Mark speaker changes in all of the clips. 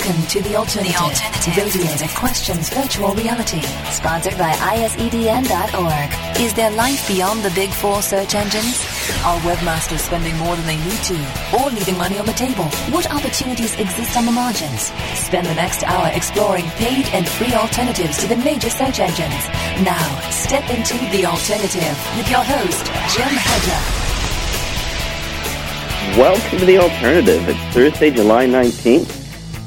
Speaker 1: Welcome to The Alternative, the Alternative. radio questions virtual reality. Sponsored by ISEDN.org. Is there life beyond the big four search engines? Are webmasters spending more than they need to? Or leaving money on the table? What opportunities exist on the margins? Spend the next hour exploring paid and free alternatives to the major search engines. Now, step into The Alternative with your host, Jim Hedger.
Speaker 2: Welcome to The Alternative. It's Thursday, July 19th.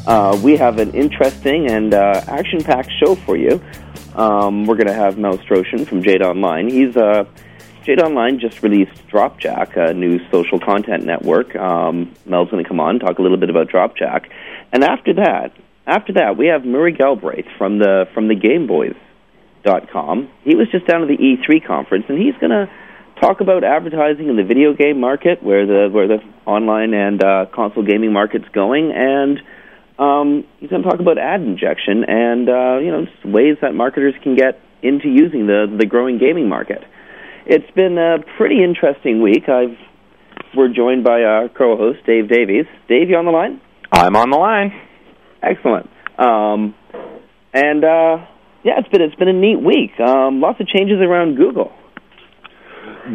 Speaker 2: Uh, we have an interesting and uh, action-packed show for you. Um, we're going to have Mel Strocen from Jayde Online. He's uh, Jayde Online just released Dropjack, a new social content network. Um, Mel's going to come on talk a little bit about Dropjack, and after that, after that, we have Murray Galbraith from the from the GameBoys.com. He was just down at the E3 conference, and he's going to talk about advertising in the video game market, where the where the online and uh, console gaming market's going, and um, he's going to talk about ad injection and uh, you know ways that marketers can get into using the the growing gaming market. It's been a pretty interesting week. I've we're joined by our co-host Dave Davies. Dave, you on the line?
Speaker 3: I'm on the line.
Speaker 2: Excellent. Um, and uh, yeah, it's been it's been a neat week. Um, lots of changes around Google.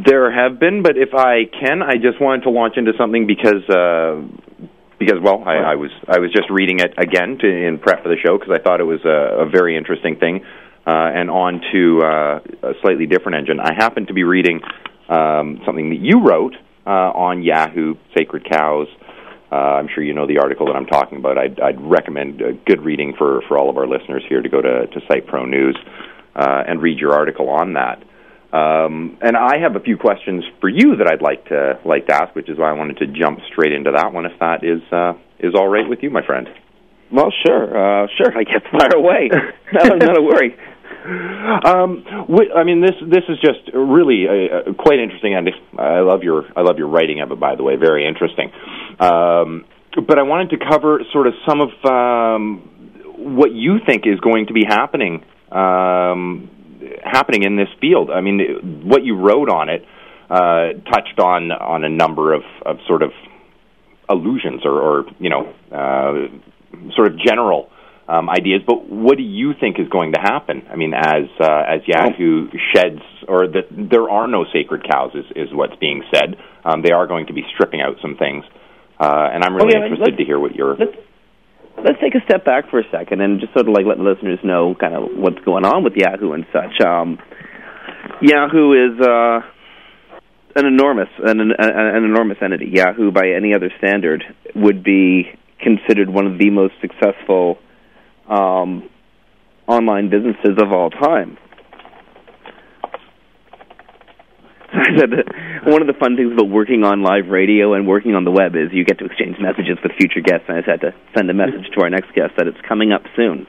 Speaker 3: There have been, but if I can, I just wanted to launch into something because uh, because well, I, I was I was just reading it again to, in prep for the show because I thought it was a, a very interesting thing, uh, and on to uh, a slightly different engine. I happened to be reading um, something that you wrote uh, on Yahoo Sacred Cows. Uh, I'm sure you know the article that I'm talking about. I'd, I'd recommend a good reading for, for all of our listeners here to go to, to Site Pro News uh, and read your article on that. Um, and I have a few questions for you that I'd like to like to ask, which is why I wanted to jump straight into that one, if that is uh, is all right with you, my friend.
Speaker 2: Well, sure, uh, sure. I guess fire away. no, not a worry.
Speaker 3: Um, I mean, this this is just really uh, quite interesting, and I love your I love your writing of it. By the way, very interesting. Um, but I wanted to cover sort of some of um, what you think is going to be happening um, happening in this field. I mean, what you wrote on it uh, touched on on a number of, of sort of allusions or, or you know uh, sort of general um, ideas. But what do you think is going to happen? I mean, as uh, as Yahoo sheds or that there are no sacred cows is, is what's being said. Um, they are going to be stripping out some things, uh, and I'm really interested to hear what your
Speaker 2: let's take a step back for a second and just sort of like let the listeners know kind of what's going on with Yahoo and such. Um, Yahoo is uh, an enormous an, an, an enormous entity. Yahoo, by any other standard, would be considered one of the most successful um, online businesses of all time. I said one of the fun things about working on live radio and working on the web is you get to exchange messages with future guests. And I just had to send a message to our next guest that it's coming up soon.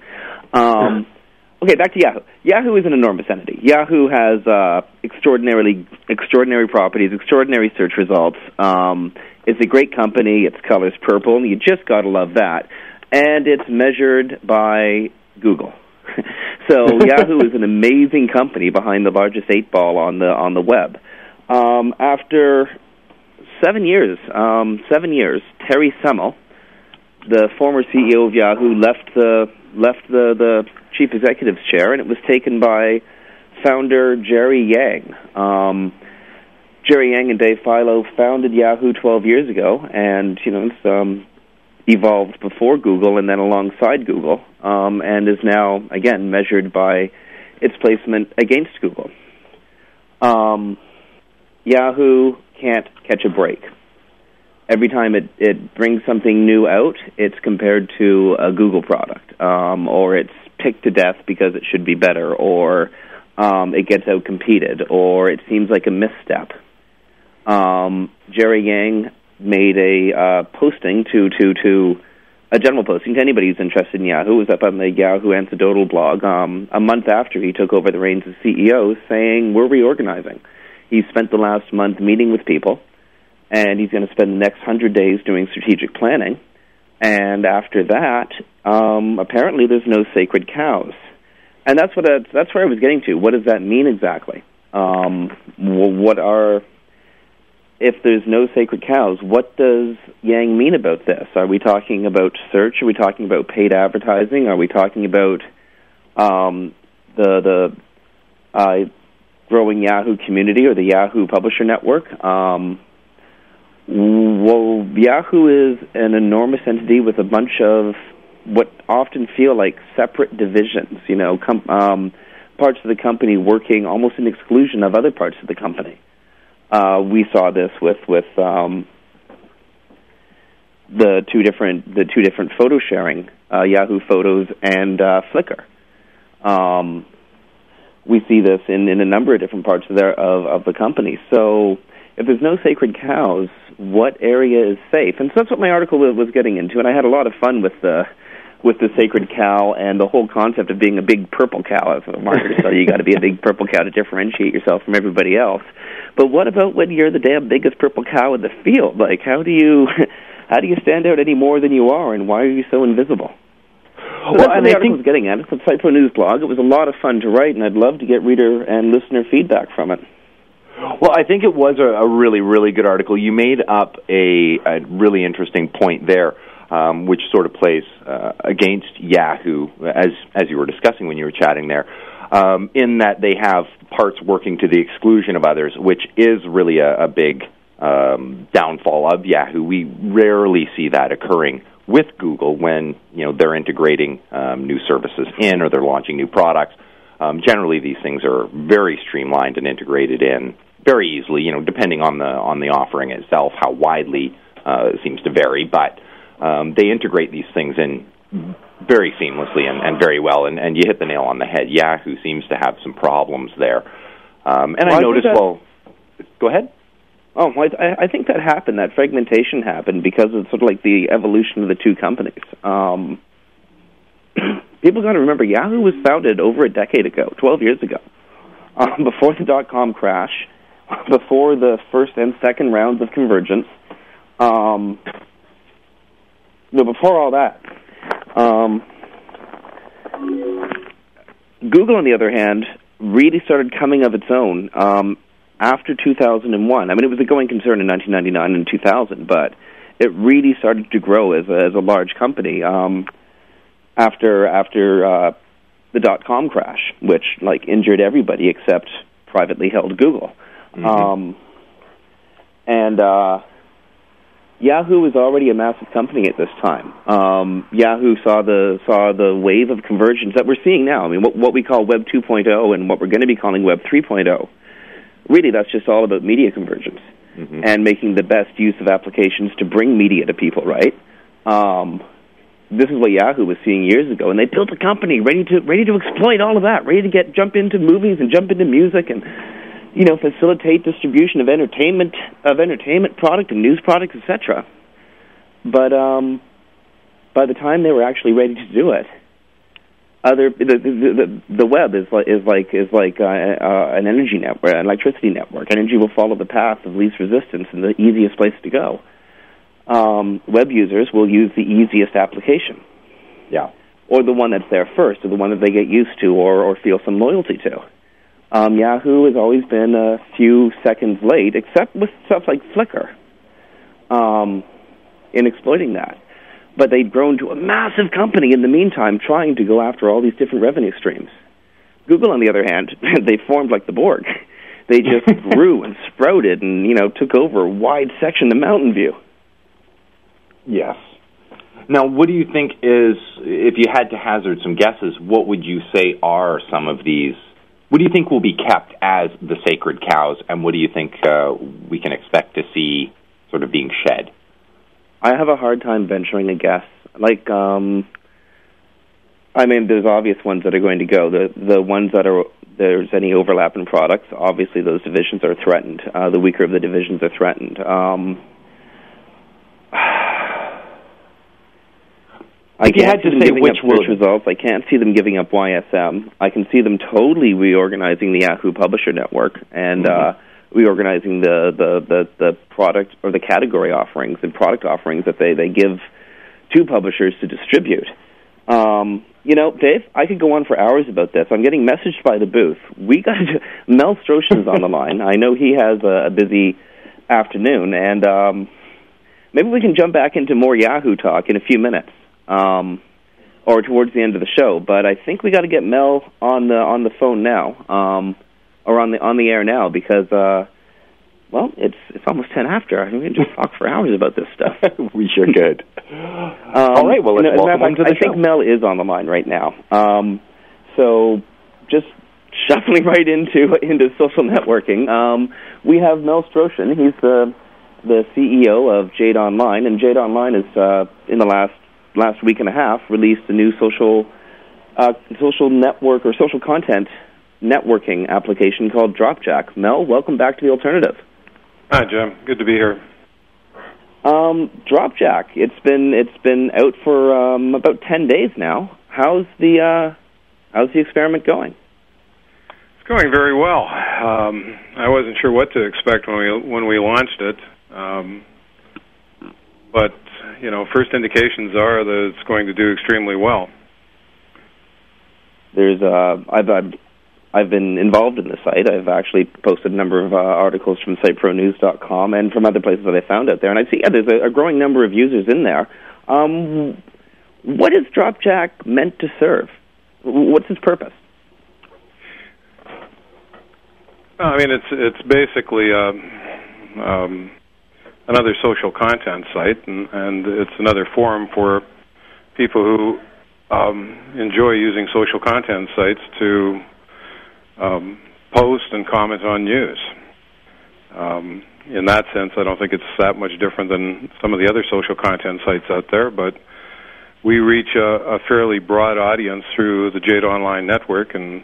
Speaker 2: Um, okay, back to Yahoo. Yahoo is an enormous entity. Yahoo has uh, extraordinarily extraordinary properties, extraordinary search results. Um, it's a great company. Its color's purple. And you just got to love that. And it's measured by Google. so Yahoo is an amazing company behind the largest eight ball on the on the web. Um, after seven years, um, seven years, Terry Semel, the former CEO of Yahoo, left the left the the chief executive's chair, and it was taken by founder Jerry Yang. Um, Jerry Yang and Dave Filo founded Yahoo 12 years ago, and you know it's um, evolved before Google and then alongside Google, um, and is now again measured by its placement against Google. Um, Yahoo can't catch a break. Every time it, it brings something new out, it's compared to a Google product, um, or it's picked to death because it should be better, or um, it gets out competed, or it seems like a misstep. Um, Jerry Yang made a uh, posting to to to a general posting to anybody who's interested in Yahoo. It was up on the Yahoo Anecdotal blog um, a month after he took over the reins as CEO, saying we're reorganizing. He spent the last month meeting with people, and he's going to spend the next hundred days doing strategic planning. And after that, um, apparently there's no sacred cows, and that's what I, that's where I was getting to. What does that mean exactly? Um, what are if there's no sacred cows, what does Yang mean about this? Are we talking about search? Are we talking about paid advertising? Are we talking about um, the the uh, growing Yahoo community or the Yahoo publisher network? Um, well, Yahoo is an enormous entity with a bunch of what often feel like separate divisions. You know, com- um, parts of the company working almost in exclusion of other parts of the company. Uh, we saw this with with um, the two different the two different photo sharing uh, Yahoo Photos and uh, Flickr. Um, we see this in, in a number of different parts of their of, of the company. So if there's no sacred cows, what area is safe? And so that's what my article was getting into, and I had a lot of fun with the with the sacred cow and the whole concept of being a big purple cow. As a marketer so you got to be a big purple cow to differentiate yourself from everybody else. But what about when you're the damn biggest purple cow in the field? Like, how do you how do you stand out any more than you are, and why are you so invisible? Well, that's what the article was getting at. It's a Site News blog. It was a lot of fun to write, and I'd love to get reader and listener feedback from it.
Speaker 3: Well, I think it was a, a really, really good article. You made up a, a really interesting point there um, which sort of plays uh, against Yahoo, as as you were discussing when you were chatting there, um, in that they have parts working to the exclusion of others, which is really a, a big um, downfall of Yahoo. We rarely see that occurring with Google when you know they're integrating um, new services in or they're launching new products. Um, generally, these things are very streamlined and integrated in very easily. You know, depending on the on the offering itself, how widely uh, it seems to vary, but um, they integrate these things in very seamlessly and, and very well. And, and you hit the nail on the head. Yahoo seems to have some problems there. Um, and well, I noticed, that, well, go ahead.
Speaker 2: Oh, I, I think that happened. That fragmentation happened because of sort of like the evolution of the two companies. Um, people got to remember, Yahoo was founded over a decade ago, 12 years ago, um, before the dot com crash, before the first and second rounds of convergence. Um, no, before all that, um, Google, on the other hand, really started coming of its own um, after 2001. I mean, it was a going concern in 1999 and 2000, but it really started to grow as a, as a large company um, after after uh, the dot com crash, which like injured everybody except privately held Google. Mm-hmm. Um, and uh, Yahoo was already a massive company at this time. Um, Yahoo saw the saw the wave of convergence that we're seeing now. I mean, what, what we call Web 2.0 and what we're going to be calling Web 3.0. Really, that's just all about media convergence mm-hmm. and making the best use of applications to bring media to people. Right. Um, this is what Yahoo was seeing years ago, and they built a company ready to ready to exploit all of that, ready to get jump into movies and jump into music and you know, facilitate distribution of entertainment of entertainment product and news products, etc. But um, by the time they were actually ready to do it, other the the, the, the web is like is like is like uh, uh, an energy network, an electricity network. Energy will follow the path of least resistance and the easiest place to go. Um, web users will use the easiest application.
Speaker 3: Yeah.
Speaker 2: Or the one that's there first, or the one that they get used to, or or feel some loyalty to. Um, Yahoo has always been a few seconds late, except with stuff like Flickr, um, in exploiting that. But they'd grown to a massive company in the meantime, trying to go after all these different revenue streams. Google, on the other hand, they formed like the Borg. They just grew and sprouted, and you know took over a wide section of Mountain View.
Speaker 3: Yes. Now, what do you think is, if you had to hazard some guesses, what would you say are some of these what do you think will be kept as the sacred cows, and what do you think uh, we can expect to see sort of being shed?
Speaker 2: I have a hard time venturing a guess. Like, um, I mean, there's obvious ones that are going to go. The the ones that are there's any overlap in products, obviously those divisions are threatened. Uh, the weaker of the divisions are threatened. Um, I can't see them giving up search results. I can't see them giving up YSM. I can see them totally reorganizing the Yahoo Publisher Network and mm-hmm. uh, reorganizing the, the, the, the product or the category offerings and product offerings that they, they give to publishers to distribute. Um, you know, Dave, I could go on for hours about this. I'm getting messaged by the booth. We got Mel Strocen is on the line. I know he has a, a busy afternoon, and um, maybe we can jump back into more Yahoo talk in a few minutes, um, or towards the end of the show. But I think we got to get Mel on the on the phone now, um, or on the on the air now, because uh, well, it's it's almost ten after. I mean, we can just talk for hours about this stuff.
Speaker 3: we sure could.
Speaker 2: Um,
Speaker 3: All right. Well, let's
Speaker 2: you know,
Speaker 3: welcome
Speaker 2: fact,
Speaker 3: to the
Speaker 2: I think. Mel is on the line right now. Um, so just shuffling right into into social networking, um, we have Mel Strocen. He's the the CEO of Jayde Online, and Jayde Online is uh, in the last last week and a half released a new social uh, social network or social content networking application called Dropjack. Mel, welcome back to the alternative.
Speaker 4: Hi, Jim. Good to be here.
Speaker 2: Um, Dropjack. It's been it's been out for um, about ten days now. How's the uh, how's the experiment going?
Speaker 4: It's going very well. Um, I wasn't sure what to expect when we when we launched it, um, but you know, first indications are that it's going to do extremely well.
Speaker 2: There's uh, I've, I've I've been involved in the site. I've actually posted a number of uh, articles from SiteProNews.com and from other places that I found out there, and I see yeah, there's a, a growing number of users in there. Um, what is Dropjack meant to serve? What's its purpose?
Speaker 4: I mean, it's it's basically um, um, another social content site, and, and it's another forum for people who um, enjoy using social content sites to um, post and comment on news. Um, in that sense, I don't think it's that much different than some of the other social content sites out there, but we reach a, a fairly broad audience through the Jayde Online network, and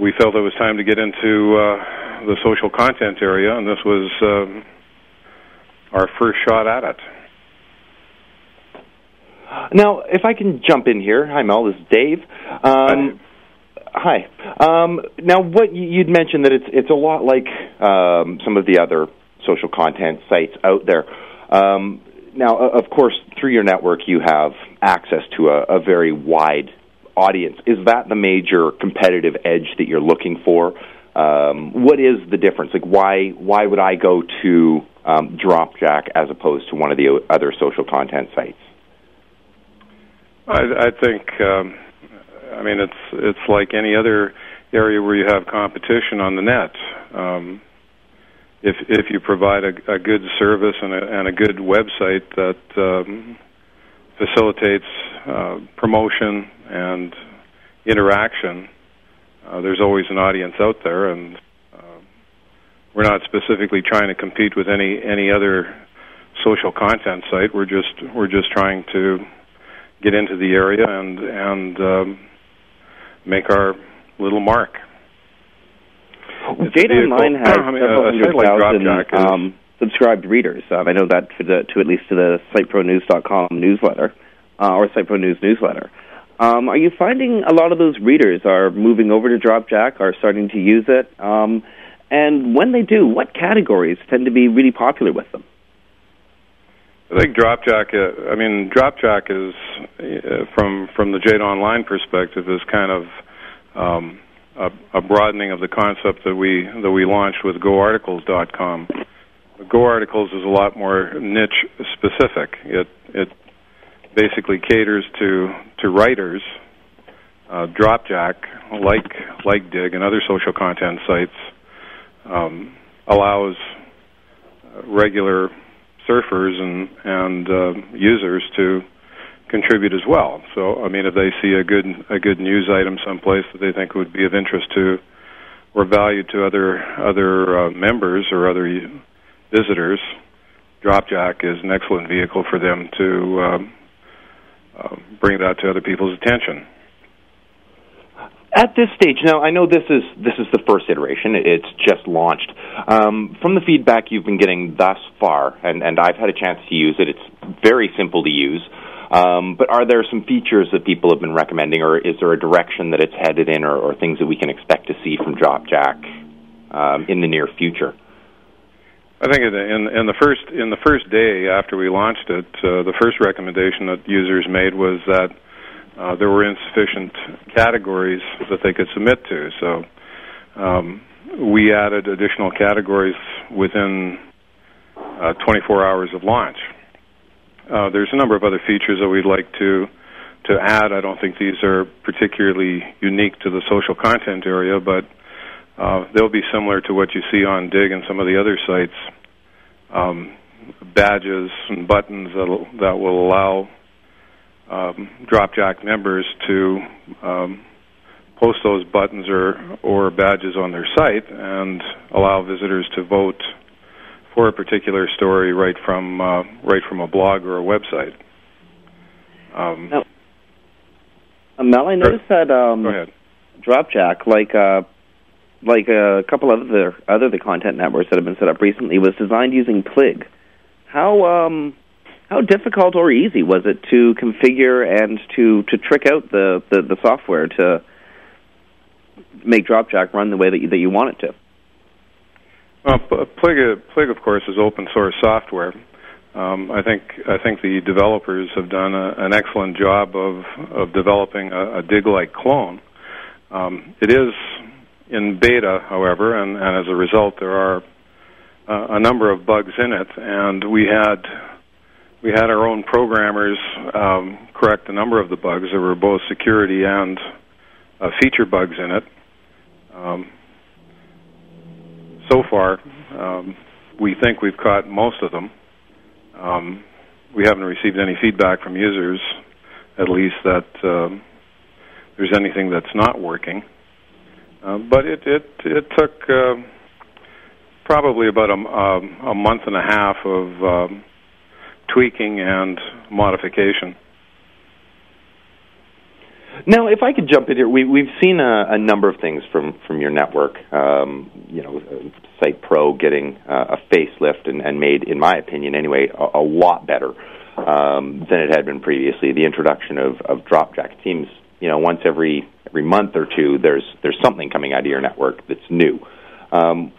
Speaker 4: we felt it was time to get into uh, the social content area, and this was um, our first shot at it.
Speaker 3: Now, if I can jump in here, hi Mel, this is Dave. Um, hi. Um, now, what you- you'd mentioned that it's it's a lot like um, some of the other social content sites out there. Um, now, of course, through your network, you have access to a, a very wide audience. Is that the major competitive edge that you're looking for? Um, what is the difference? Like, why why would I go to um, Dropjack as opposed to one of the other social content sites?
Speaker 4: I, I think, um, I mean, it's it's like any other area where you have competition on the net. Um, if if you provide a, a good service and a, and a good website that um, facilitates uh, promotion and interaction, uh, there's always an audience out there, and uh, we're not specifically trying to compete with any any other social content site. We're just we're just trying to get into the area and and um, make our little mark. It's a
Speaker 2: Jayde
Speaker 4: vehicle-
Speaker 2: Online has
Speaker 4: I mean,
Speaker 2: several
Speaker 4: a
Speaker 2: hundred
Speaker 4: site like
Speaker 2: thousand um, subscribed readers. Um, I know that to, the, to at least to the SiteProNews.com newsletter uh, or SitePro News newsletter. Um, are you finding a lot of those readers are moving over to Dropjack, are starting to use it? Um, and when they do, what categories tend to be really popular with them?
Speaker 4: I think Dropjack. Uh, I mean, Dropjack is uh, from from the Jayde Online perspective is kind of um, a, a broadening of the concept that we that we launched with GoArticles.com. Go Articles is a lot more niche specific. It it basically caters to to writers. Uh, Dropjack, like like Digg and other social content sites, um, allows regular surfers and and uh, users to contribute as well. So, I mean, if they see a good a good news item someplace that they think would be of interest to or value to other other uh, members or other visitors, Dropjack is an excellent vehicle for them to um, uh, bring that to other people's attention.
Speaker 3: At this stage, now I know this is this is the first iteration. It's just launched. Um, from the feedback you've been getting thus far, and, and I've had a chance to use it, it's very simple to use. Um, but are there some features that people have been recommending, or is there a direction that it's headed in, or, or things that we can expect to see from Dropjack um, in the near future?
Speaker 4: I think in, in, the first in the first day after we launched it, uh, the first recommendation that users made was that uh, there were insufficient categories that they could submit to. So um, we added additional categories within uh, 24 hours of launch. Uh, there's a number of other features that we'd like to to add. I don't think these are particularly unique to the social content area, but uh, they'll be similar to what you see on Digg and some of the other sites. Um, badges and buttons that that will allow um, Dropjack members to um, post those buttons or or badges on their site and allow visitors to vote for a particular story right from uh, right from a blog or a website.
Speaker 2: Um, now, uh, Mel, I noticed that um,
Speaker 4: Go ahead.
Speaker 2: Dropjack, like uh, like a couple of other other the content networks that have been set up recently, was designed using Pligg. How um, how difficult or easy was it to configure and to to trick out the the, the software to make Dropjack run the way that you, that you want it to?
Speaker 4: Well, Pligg, of course, is open source software. Um, I think I think the developers have done a, an excellent job of of developing a, a Digg-like clone. Um, it is in beta, however, and, and as a result, there are uh, a number of bugs in it, and we had we had our own programmers um, correct a number of the bugs. There were both security and uh, feature bugs in it. Um, so far, um, we think we've caught most of them. Um, we haven't received any feedback from users, at least that um, there's anything that's not working. Uh, but it it it took uh, probably about a, um, a month and a half of um, tweaking and modification.
Speaker 3: Now, if I could jump in here, we, we've seen a, a number of things from, from your network. Um, you know, Site Pro getting uh, a facelift and, and made, in my opinion anyway, a, a lot better um, than it had been previously. The introduction of, of Dropjack seems, you know, once every every month or two, there's there's something coming out of your network that's new. Um,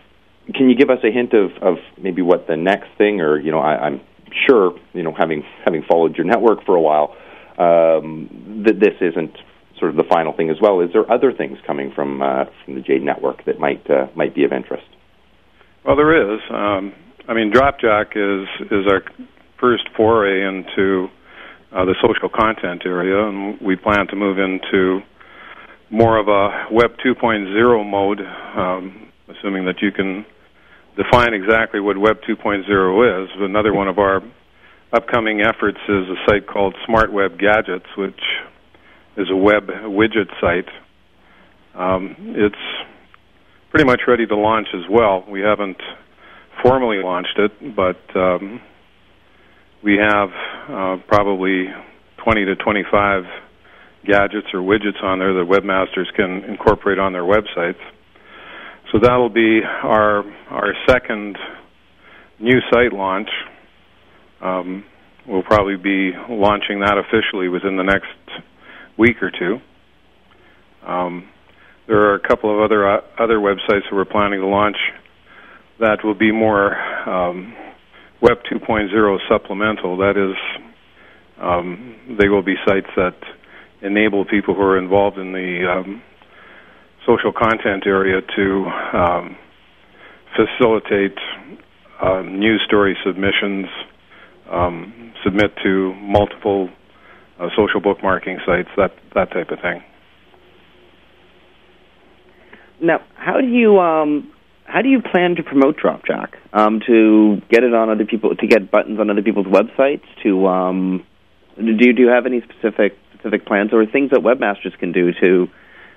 Speaker 3: can you give us a hint of, of maybe what the next thing, or you know, I, I'm sure, you know, having having followed your network for a while, um, that this isn't sort of the final thing as well. Is there other things coming from uh, from the Jayde network that might uh, might be of interest?
Speaker 4: Well, there is. Um, I mean, Dropjack is is our first foray into uh, the social content area, and we plan to move into more of a Web 2.0 mode, um, assuming that you can define exactly what Web 2.0 is. Another one of our upcoming efforts is a site called Smart Web Gadgets, which is a web widget site. Um, it's pretty much ready to launch as well. We haven't formally launched it, but um, we have uh, probably 20 to 25 gadgets or widgets on there that webmasters can incorporate on their websites. So that'll be our our second new site launch. Um, we'll probably be launching that officially within the next week or two. Um, there are a couple of other uh, other websites that we're planning to launch that will be more um, Web 2.0 supplemental. That is, um, they will be sites that enable people who are involved in the um, social content area to um, facilitate uh, news story submissions, um, submit to multiple uh, social bookmarking sites, that that type of thing.
Speaker 2: Now, how do you um, how do you plan to promote Dropjack? Um, to get it on other people, to get buttons on other people's websites? To um, do you, do you have any specific specific plans or things that webmasters can do to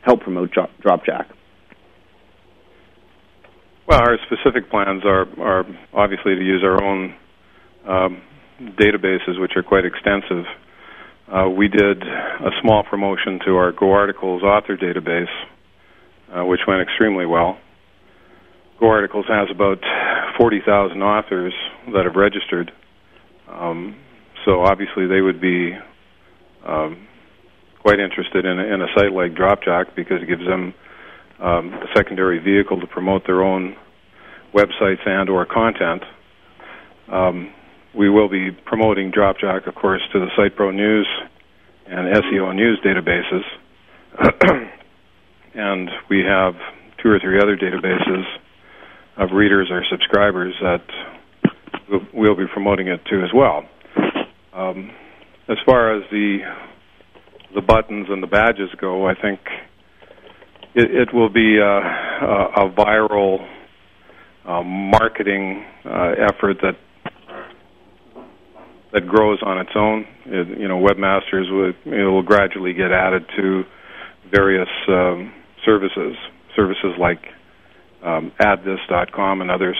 Speaker 2: help promote Dropjack?
Speaker 4: Well, our specific plans are are obviously to use our own um, databases, which are quite extensive. Uh, we did a small promotion to our Go Articles author database, uh, which went extremely well. Go Articles has about 40,000 authors that have registered. Um, so obviously they would be um, quite interested in a, in a site like Dropjack because it gives them um, a secondary vehicle to promote their own websites and or content. Um, we will be promoting Dropjack, of course, to the SitePro News and SEO News databases. and we have two or three other databases of readers or subscribers that we'll, we'll be promoting it to as well. Um, as far as the the buttons and the badges go, I think it, it will be a, a, a viral uh, marketing uh, effort that that grows on its own. It, you know, webmasters will it will gradually get added to various um, services, services like um, AddThis.com and others.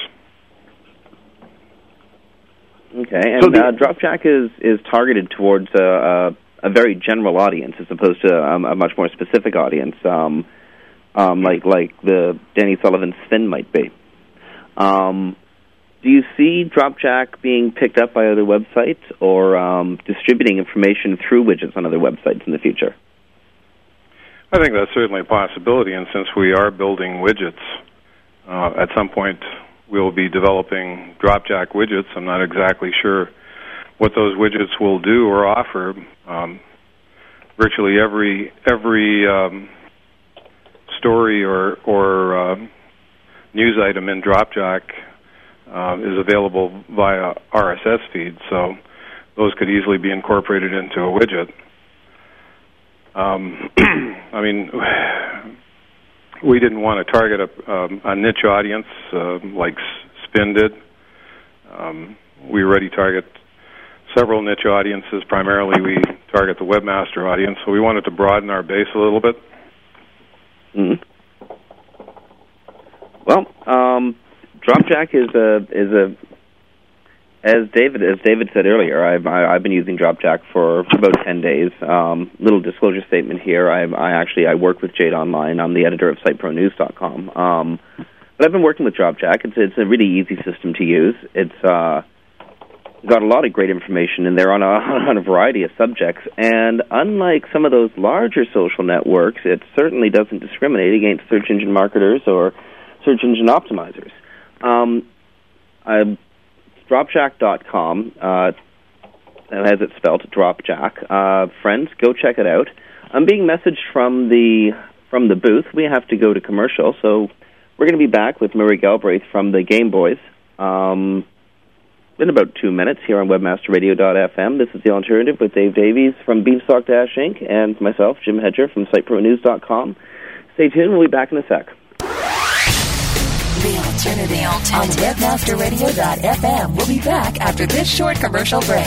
Speaker 2: Okay, and so the, uh, Dropjack is is targeted towards a, a, very general audience as opposed to um, a much more specific audience, um, um, like like the Danny Sullivan Sphinn might be. Um, do you see Dropjack being picked up by other websites or um, distributing information through widgets on other websites in the future?
Speaker 4: I think that's certainly a possibility, and since we are building widgets, uh, at some point we'll be developing Dropjack widgets. I'm not exactly sure what those widgets will do or offer. Um, virtually every every um, story or or uh, news item in Dropjack uh, is available via RSS feed, so those could easily be incorporated into a widget. Um, I mean, we didn't want to target a, um, a niche audience uh, like Sphinn did. Um, we already target several niche audiences. Primarily, we target the webmaster audience, so we wanted to broaden our base a little bit.
Speaker 2: Mm-hmm. Well, um, Dropjack is a is a as David as David said earlier, I've I, I've been using Dropjack for about ten days. Um, little disclosure statement here. I, I actually I work with Jayde Online. I'm the editor of SiteProNews.com. Um, but I've been working with Dropjack. It's it's a really easy system to use. It's uh, got a lot of great information in there on a on a variety of subjects. And unlike some of those larger social networks, it certainly doesn't discriminate against search engine marketers or search engine optimizers. Um, I dropjack.com, uh, as it's spelled, dropjack. Uh, friends, go check it out. I'm being messaged from the from the booth. We have to go to commercial, so we're going to be back with Murray Galbraith from the Game Boys um, in about two minutes here on WebmasterRadio.fm. This is the alternative with Dave Davies from Beanstalk Dash Inc. and myself, Jim Hedger from SiteProNews.com. Stay tuned. We'll be back in a sec.
Speaker 1: The Alternative, the Alternative. on WebmasterRadio.fm. We'll be back after this short commercial break.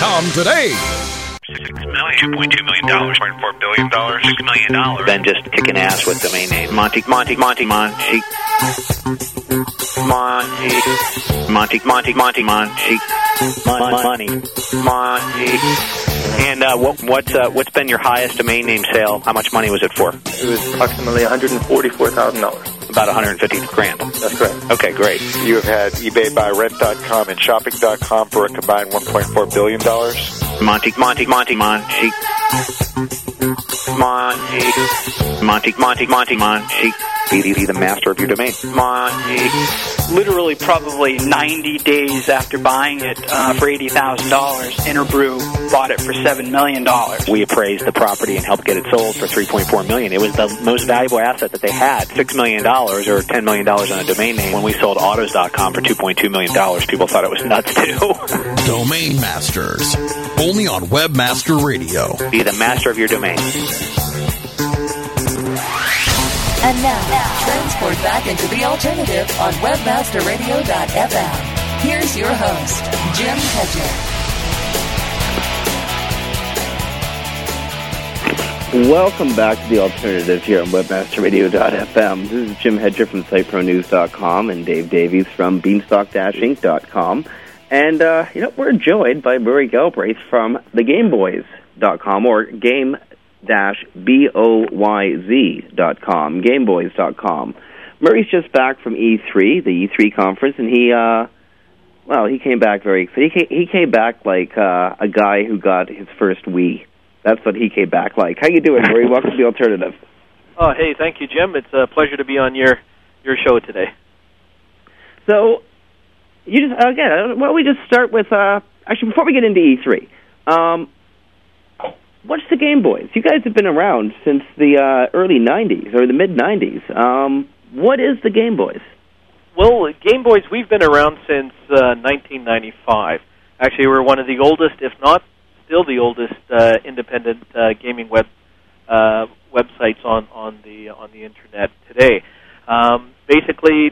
Speaker 5: today.
Speaker 6: Six million, $2.2 million, $0.4 billion, $6 million.
Speaker 7: Then just kicking ass with domain name. Monty, Monty, Monty, Monty. Monty. Monty, Monty, Monty, Monty. Money. Monty. And uh, what, what's uh, what's been your highest domain name sale? How much money was it for?
Speaker 8: It was approximately one hundred and forty-four thousand dollars.
Speaker 7: About 150 grand.
Speaker 8: That's correct.
Speaker 7: Okay, great.
Speaker 9: You have had eBay buy rent.com and shopping.com for a combined 1.4 billion dollars.
Speaker 7: Monty, Monty, Monty, Monty. Monty. Monty, Monty, Monty, Monty. Be the master of your domain. Monty.
Speaker 10: Literally, probably 90 days after buying it uh, for $80,000, Interbrew bought it for $7 million.
Speaker 7: We appraised the property and helped get it sold for 3.4 million. It was the most valuable asset that they had. $6 million or $10 million on a domain name. When we sold autos.com for $2.2 million, people thought it was nuts too.
Speaker 11: domain Masters. Only on Webmaster Radio.
Speaker 7: Be the master of your domain.
Speaker 1: And now, transport back into the alternative on webmasterradio.fm. Here's your host, Jim Hedger.
Speaker 2: Welcome back to the alternative here on webmasterradio.fm. This is Jim Hedger from SiteProNews.com and Dave Davies from Beanstalk-Inc.com. And, uh, you know, we're joined by Murray Galbraith from thegameboys.com or game-boyz.com, gameboys.com. Murray's just back from E3, the E3 conference, and he, uh, well, he came back very, he came, he came back like, uh, a guy who got his first Wii. That's what he came back like. How you doing, Murray? Welcome to the alternative.
Speaker 12: Oh, hey, thank you, Jim. It's a pleasure to be on your your show today.
Speaker 2: So, you just again. Why don't we just start with uh, actually before we get into E3? Um, what's the Game Boys? You guys have been around since the uh, early '90s or the mid '90s. Um, what is the Game Boys?
Speaker 12: Well, Game Boys, we've been around since uh, 1995. Actually, we're one of the oldest, if not still the oldest uh, independent uh, gaming web uh, websites on on the on the internet today. Um, basically,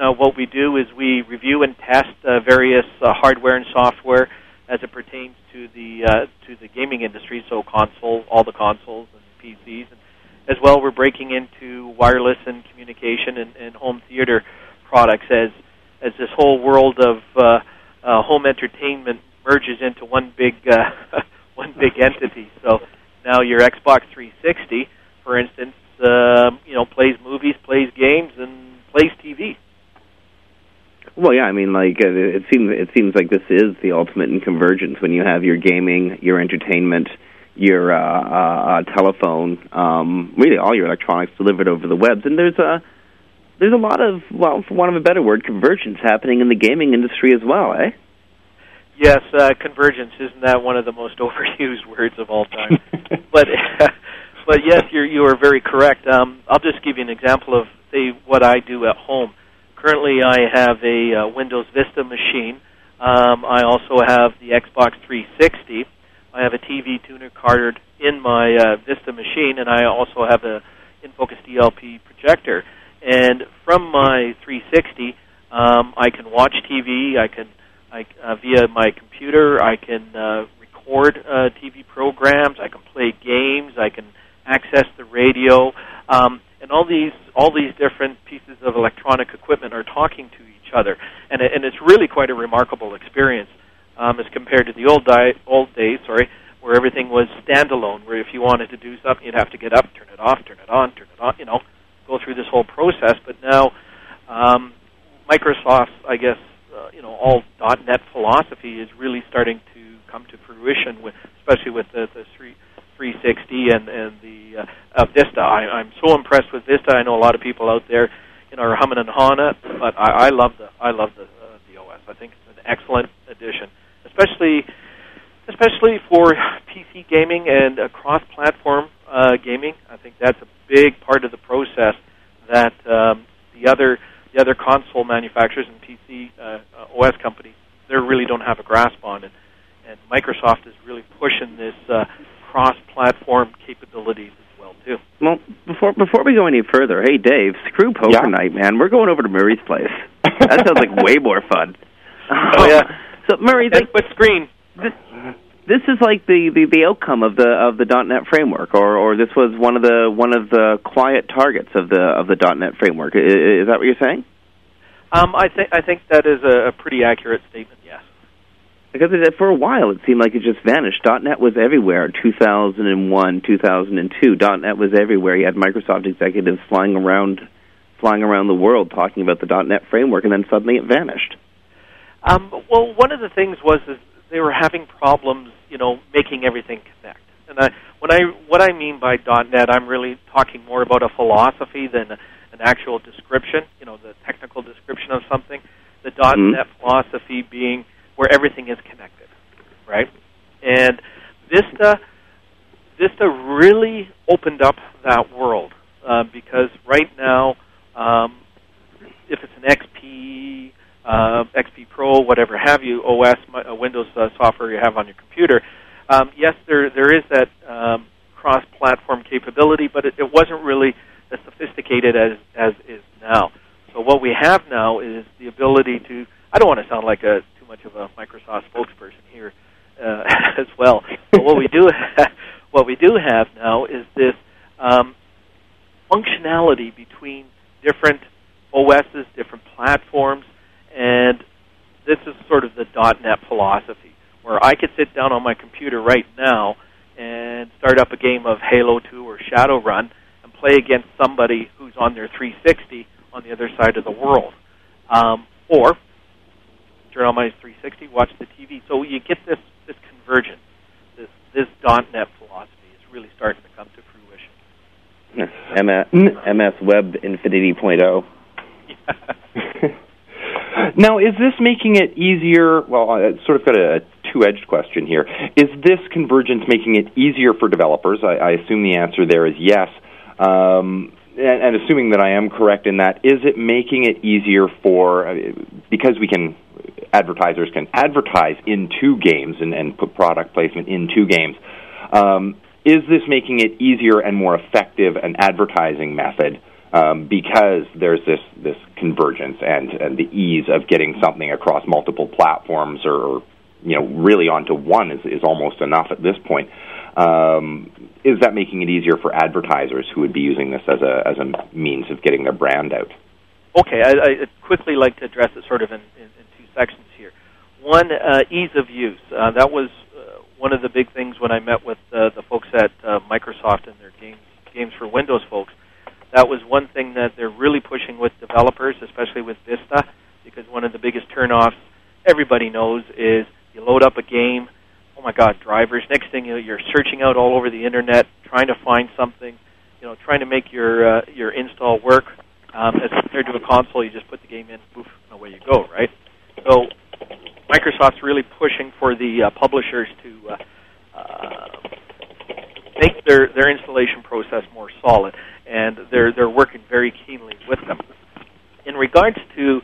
Speaker 12: uh, what we do is we review and test uh, various uh, hardware and software as it pertains to the uh, to the gaming industry, so console, all the consoles and PCs, and as well we're breaking into wireless and communication and, and home theater products as as this whole world of uh, uh, home entertainment merges into one big uh, one big entity. So now your Xbox 360, for instance, uh, you know, plays movies, plays games, and plays TV.
Speaker 2: Well, yeah, I mean, like uh, it seems it seems like this is the ultimate in convergence when you have your gaming, your entertainment, your uh, uh, telephone, um, really all your electronics delivered over the webs, and there's a there's a lot of well, for want of a better word, convergence happening in the gaming industry as well, eh?
Speaker 12: Yes, uh, convergence isn't that one of the most overused words of all time? but but yes, you're you are very correct. Um, I'll just give you an example of say what I do at home. Currently, I have a uh, Windows Vista machine. Um, I also have the Xbox 360. I have a TV tuner card in my uh, Vista machine, and I also have a InFocus DLP projector. And from my 360, um, I can watch TV. I can I, uh, via my computer. I can uh, record uh, TV programs. I can play games. I can access the radio, um, and all these all these different pieces of electronic equipment are talking to each other, and and it's really quite a remarkable experience um, as compared to the old di- old days. Sorry. Where everything was standalone, where if you wanted to do something, you'd have to get up, turn it off, turn it on, turn it on, you know, go through this whole process. But now, um, Microsoft, I guess, uh, you know all .NET philosophy is really starting to come to fruition, with, especially with the, the 3, 360 and and the uh, Vista. I, I'm so impressed with Vista. I know a lot of people out there, you know, are humming and hawing it, but I, I love the I love the uh, the OS. I think it's an excellent addition, especially especially for PC gaming and uh, cross-platform uh, gaming. I think that's a big part of the process that um, the other the other console manufacturers and PC uh OS companies they really don't have a grasp on it. And Microsoft is really pushing this uh, cross-platform capabilities as well too.
Speaker 2: Well, before before we go any further, hey Dave, screw poker
Speaker 3: Yeah.
Speaker 2: night, man. We're going over to Murray's place. that sounds like way more fun.
Speaker 12: Oh yeah,
Speaker 2: So Murray,
Speaker 12: and with screen.
Speaker 2: this, this is like the, the, the outcome of the of the .NET framework, or, or this was one of the one of the quiet targets of the of the .NET framework. Is, is that what you're saying?
Speaker 12: Um, I think I think that is a, a pretty accurate statement.
Speaker 2: Because it, for a while it seemed like it just vanished. .NET was everywhere. 2001, 2002, .NET was everywhere. You had Microsoft executives flying around, flying around the world talking about the .NET framework, and then suddenly it vanished.
Speaker 12: Um, well, one of the things was is they were having problems, you know, making everything connect. And I, when I what I mean by .NET, I'm really talking more about a philosophy than an actual description. You know, the technical description of something. The
Speaker 2: Mhm.
Speaker 12: .NET philosophy being where everything is connected, right? And Vista, Vista really opened up that world uh, because right now, um, if it's an XP, uh, XP Pro, whatever have you, OS, mi- uh, Windows uh, software you have on your computer, um, yes, there there is that um, cross-platform capability, but it, it wasn't really as sophisticated as as is now. So what we have now is the ability to. I don't want to sound like a a Microsoft spokesperson here uh, as well. But what we do what we do have now is this um, functionality between different OSs, different platforms, and this is sort of the .NET philosophy, where I could sit down on my computer right now and start up a game of Halo 2 or Shadowrun and play against somebody who's on their 360 on the other side of the world. Um, or turn on my 360, watch the TV. So you get this this convergence. This this .NET philosophy is really starting to come to fruition.
Speaker 2: MS, MS Web Infinity Point oh.
Speaker 3: now, is this making it easier? Well, I sort of got a two-edged question here. Is this convergence making it easier for developers? I, I assume the answer there is yes. Um, and, and, assuming that I am correct in that, is it making it easier for because we can advertisers can advertise into games and, and put product placement into games? Um, is this making it easier and more effective an advertising method um, because there's this this convergence and, and the ease of getting something across multiple platforms or, or you know really onto one is, is almost enough at this point. Um, is that making it easier for advertisers who would be using this as a as a means of getting their brand out?
Speaker 12: Okay, I, I quickly like to address it sort of in, in, in two sections here. One, uh, ease of use. Uh, that was uh, one of the big things when I met with uh, the folks at uh, Microsoft and their games games for Windows folks. That was one thing that they're really pushing with developers, especially with Vista, because one of the biggest turnoffs everybody knows is you load up a game. Oh my God, drivers! Next thing you know, you're searching out all over the internet trying to find something. You know, trying to make your uh, your install work. Um, as compared to a console, you just put the game in, poof, and away you go, right? So Microsoft's really pushing for the uh, publishers to uh, uh, make their their installation process more solid, and they're they're working very keenly with them. In regards to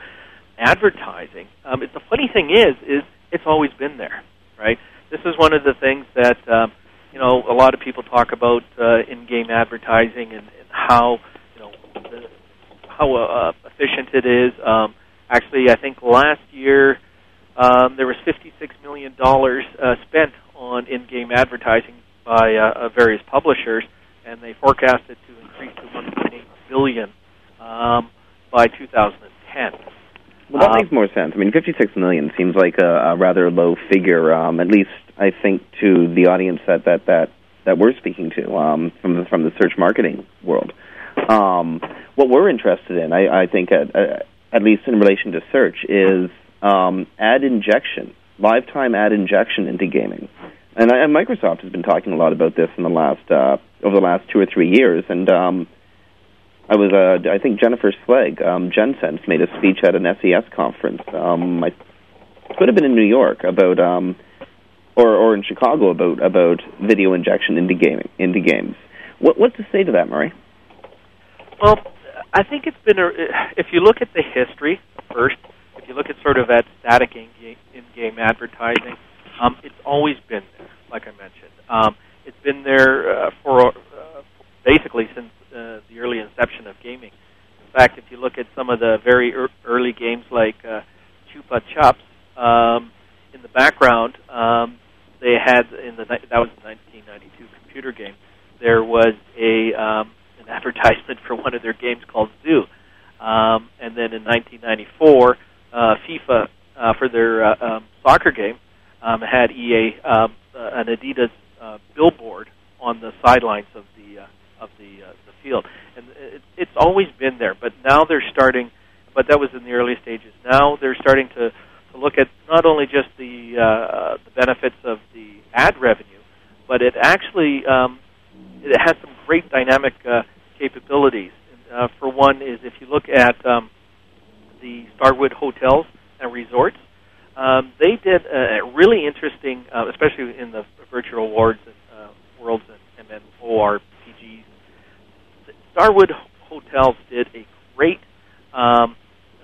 Speaker 12: advertising, um, it, the funny thing is is it's always been there, right? This is one of the things that um, you know a lot of people talk about uh, in-game advertising and, and how you know the, how uh, efficient it is. Um, actually, I think last year um, there was 56 million dollars uh, spent on in-game advertising by uh, uh, various publishers, and they forecast it to increase to 1.8 billion um, by 2010.
Speaker 2: Well, that
Speaker 12: Um,
Speaker 2: makes more sense. I mean, 56 million seems like a, a rather low figure, um, at least I think to the audience that that that, that we're speaking to um, from the, from the search marketing world. Um, what we're interested in, I, I think, at, at least in relation to search, is um, ad injection, lifetime ad injection into gaming. And, I, and Microsoft has been talking a lot about this in the last uh, over the last two or three years, and um, I was, uh, I think Jennifer Slegg, um, JenSense, made a speech at an SES conference. Um, I could have been in New York about, or or in Chicago about about video injection into gaming into games. What what to say to that, Murray?
Speaker 12: Well, I think it's been a. If you look at the history first, if you look at sort of at static in-game, advertising, um, it's always been there. Like I mentioned, um, it's been there uh, for uh, basically since uh, the early inception of gaming. In fact, if you look at some of the very er- early games like uh, Chupa Chups, um, in the background, um, they had in the that was a 1992 computer game. There was a um, an advertisement for one of their games called Zool, um, and then in 1994, uh, FIFA uh, for their uh, um, soccer game um, had EA um, uh, an Adidas uh, billboard on the sidelines of the uh, of the uh, the field, and it, it's always been there. But now they're starting. But that was in the early stages. Now they're starting to, to look at not only just the uh, the benefits of the ad revenue, but it actually um, it has some great dynamic uh, capabilities. Uh, for one, is if you look at um, the Starwood hotels and resorts, um, they did a, really interesting, uh, especially in the virtual awards and uh, worlds and, and MMORPGs. Starwood hotels did a great. Um,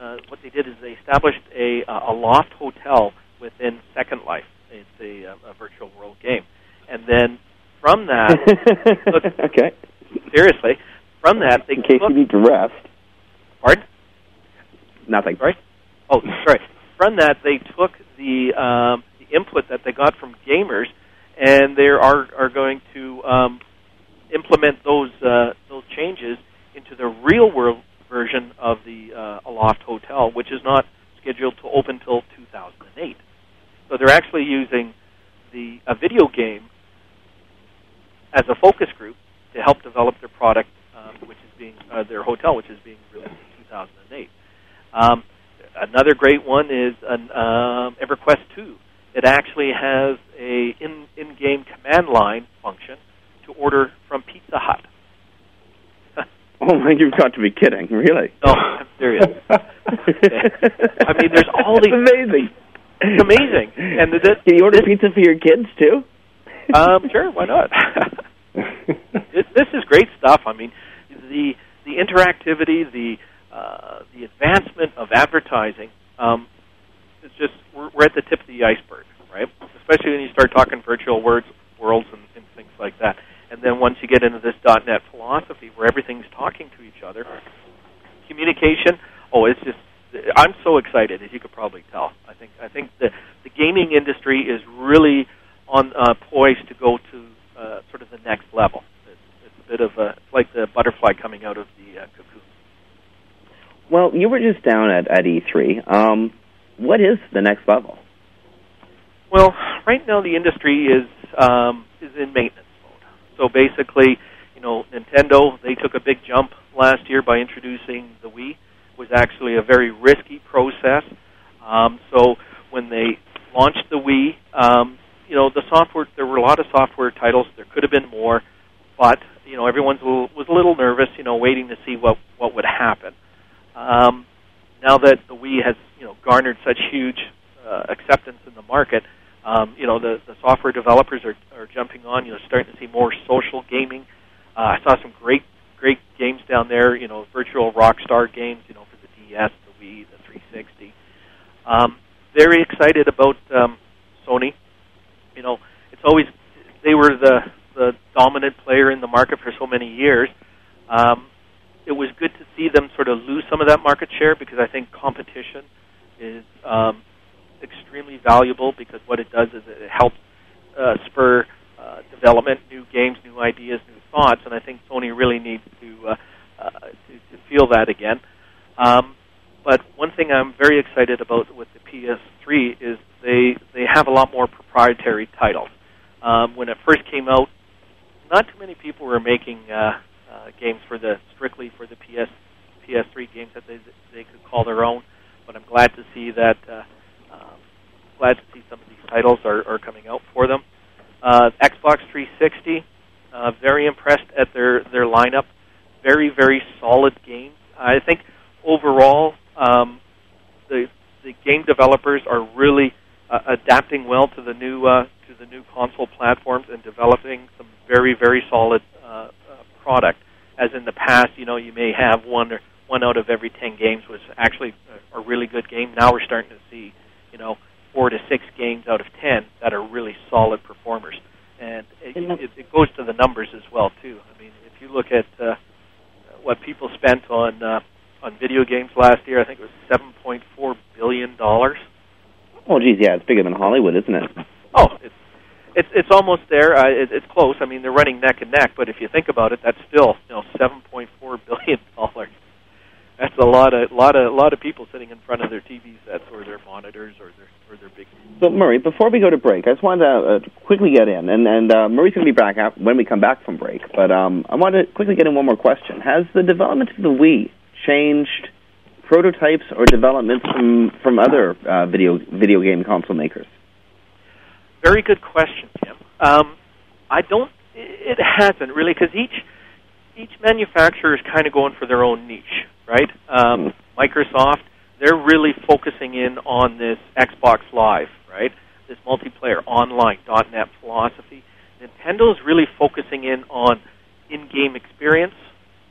Speaker 12: uh, what they did is they established a, a loft hotel within Second Life. It's a, a virtual world game, and then from that, look,
Speaker 2: okay,
Speaker 12: seriously, from that, they
Speaker 2: in case you need to rest.
Speaker 12: Pardon?
Speaker 2: Nothing.
Speaker 12: Sorry. Oh, sorry. From that, they took the um, the input that they got from gamers, and they are are going to um, implement those uh, those changes into the real world version of the uh, Aloft Hotel, which is not scheduled to open till 2008. So they're actually using the a video game as a focus group to help develop their product, um, which is being uh, their hotel, which is being released in 2008. Um, another great one is an um, EverQuest 2. It actually has a in in-game command line function to order from Pizza Hut.
Speaker 2: Oh my! You've got to be kidding! Really?
Speaker 12: No, I'm serious. I mean, there's all these it's
Speaker 2: amazing.
Speaker 12: It's amazing. And this,
Speaker 2: Can you order pizza for your kids too?
Speaker 12: um, sure, why not? this, this is great stuff. I mean, the the interactivity, the uh, the advancement of advertising. Um, it's just we're, we're at the tip of the iceberg, right? Especially when you start talking virtual words, worlds, and, and things like that. And then once you get into this .NET philosophy, where everything's talking to each other, communication. Oh, it's just I'm so excited, as you could probably tell. I think I think the the gaming industry is really on uh, poised to go to uh, sort of the next level. It's, it's a bit of a it's like the butterfly coming out of the uh, cocoon.
Speaker 2: Well, you were just down at at E3. Um, what is the next level?
Speaker 12: Well, right now the industry is um, is in maintenance. So basically, you know, Nintendo they took a big jump last year by introducing the Wii. It was actually a very risky process. Um, so when they launched the Wii, um, you know, the software there were a lot of software titles. There could have been more, but you know, everyone was a little nervous, you know, waiting to see what what would happen. Um, now that the Wii has you know garnered such huge uh, acceptance in the market, um, you know the, the software developers are, are jumping on. You know, starting to see more social gaming. Uh, I saw some great great games down there. You know, virtual Rockstar games. You know, for the DS, the Wii, the 360. Um, very excited about um, Sony. You know, it's always they were the the dominant player in the market for so many years. Um, it was good to see them sort of lose some of that market share because I think competition is um, extremely valuable because what it does is it helps uh, spur uh, development, new games, new ideas, new thoughts, and I think Sony really needs to uh, uh, to, to feel that again. Um, but one thing I'm very excited about with the PS3 is they they have a lot more proprietary titles. Um, when it first came out, not too many people were making uh, uh, games for the strictly for the PS PS3 games that they they could call their own. But I'm glad to see that. Uh, glad to see some of these titles are, are coming out for them. Uh, Xbox 360, uh, very impressed at their their lineup. Very very solid games. I think overall um, the the game developers are really uh, adapting well to the new uh, to the new console platforms and developing some very very solid uh, uh, product. As in the past, you know, you may have one or one out of every ten games was actually a, a really good game. Now we're starting to see, you know, four to six games out of ten that are really solid performers, and it, it, it goes to the numbers as well too. I mean, if you look at uh, what people spent on uh, on video games last year, I think it was seven point four billion dollars.
Speaker 2: Oh, geez, yeah, it's bigger than Hollywood, isn't it?
Speaker 12: Oh, it's it's it's almost there. Uh, it, it's close. I mean, they're running neck and neck, but if you think about it, that's still you know seven point four billion dollars. That's a lot of lot of lot of people sitting in front of their TV sets or their monitors or their big.
Speaker 2: So, Murray, before we go to break, I just wanted to uh, quickly get in, and and uh, Murray's going to be back out when we come back from break. But um, I wanted to quickly get in one more question: Has the development of the Wii changed prototypes or developments from from other uh, video video game console makers?
Speaker 12: Very good question, Jim. Um, I don't. It hasn't really because each each manufacturer is kind of going for their own niche, right? Um, Microsoft, they're really focusing in on this Xbox Live, right? This multiplayer online .NET philosophy. Nintendo's really focusing in on in-game experience,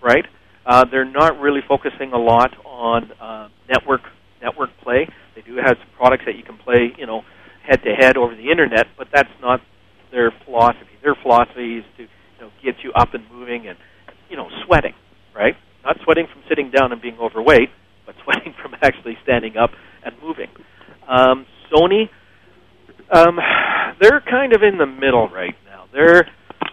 Speaker 12: right? Uh, they're not really focusing a lot on uh, network network play. They do have some products that you can play, you know, head to head over the internet, but that's not their philosophy. Their philosophy is to you know get you up and moving and you know sweating, right? Not sweating from sitting down and being overweight, sweating from actually standing up and moving. Um, Sony, um, they're kind of in the middle right now. They're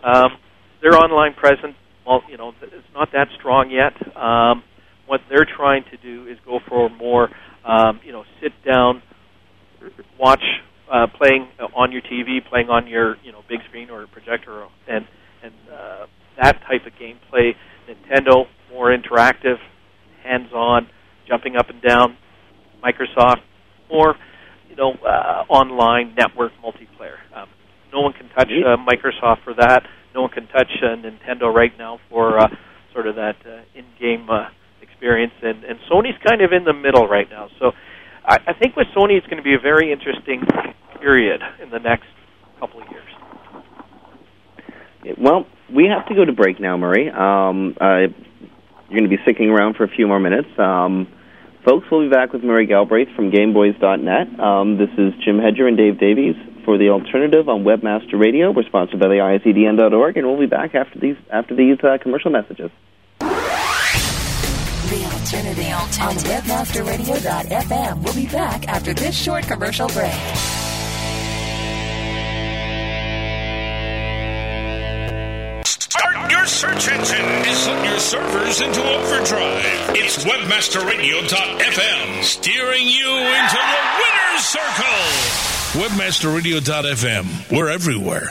Speaker 12: um, their online presence, well, you know, it's not that strong yet. Um, what they're trying to do is go for more, um, you know, sit down, watch uh, playing on your TV, playing on your you know big screen or projector, and and uh, that type of gameplay. Nintendo more interactive, hands-on, jumping up and down. Microsoft or you know uh, online network multiplayer. Um, no one can touch uh, Microsoft for that. No one can touch uh, Nintendo right now for uh, sort of that uh, in-game uh, experience, and and Sony's kind of in the middle right now. So I, I think with Sony, it's going to be a very interesting period in the next couple of years.
Speaker 2: Well, we have to go to break now, Murray. Um, uh, you're going to be sticking around for a few more minutes. Um, folks, we'll be back with Murray Galbraith from GameBoys.net. Um, this is Jim Hedger and Dave Davies for the Alternative on Webmaster Radio. We're sponsored by the ISEDB.org, and we'll be back after these after these uh, commercial messages.
Speaker 1: The Alternative, on WebmasterRadio.fm. We'll be back after this short commercial break.
Speaker 13: Search engine and put your servers into overdrive. It's WebmasterRadio.fm, steering you into the winner's circle. WebmasterRadio.fm. We're everywhere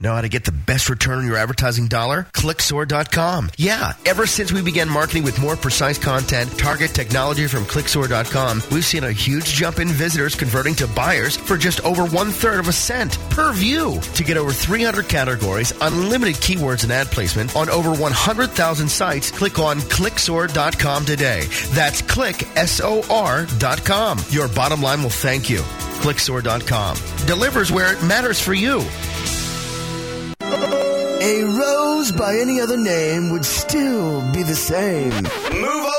Speaker 14: Know how to get the best return on your advertising dollar? Clicksor.com. Yeah, ever since we began marketing with more precise content, target technology from Clicksor.com, we've seen a huge jump in visitors converting to buyers for just over one third of a cent per view. To get over 300 categories, unlimited keywords and ad placement on over 100,000 sites, click on Clicksor.com today. That's click, S-O-R.com. Your bottom line will thank you. Clicksor.com delivers where it matters for you.
Speaker 15: Rose by any other name would still be the same.
Speaker 16: Move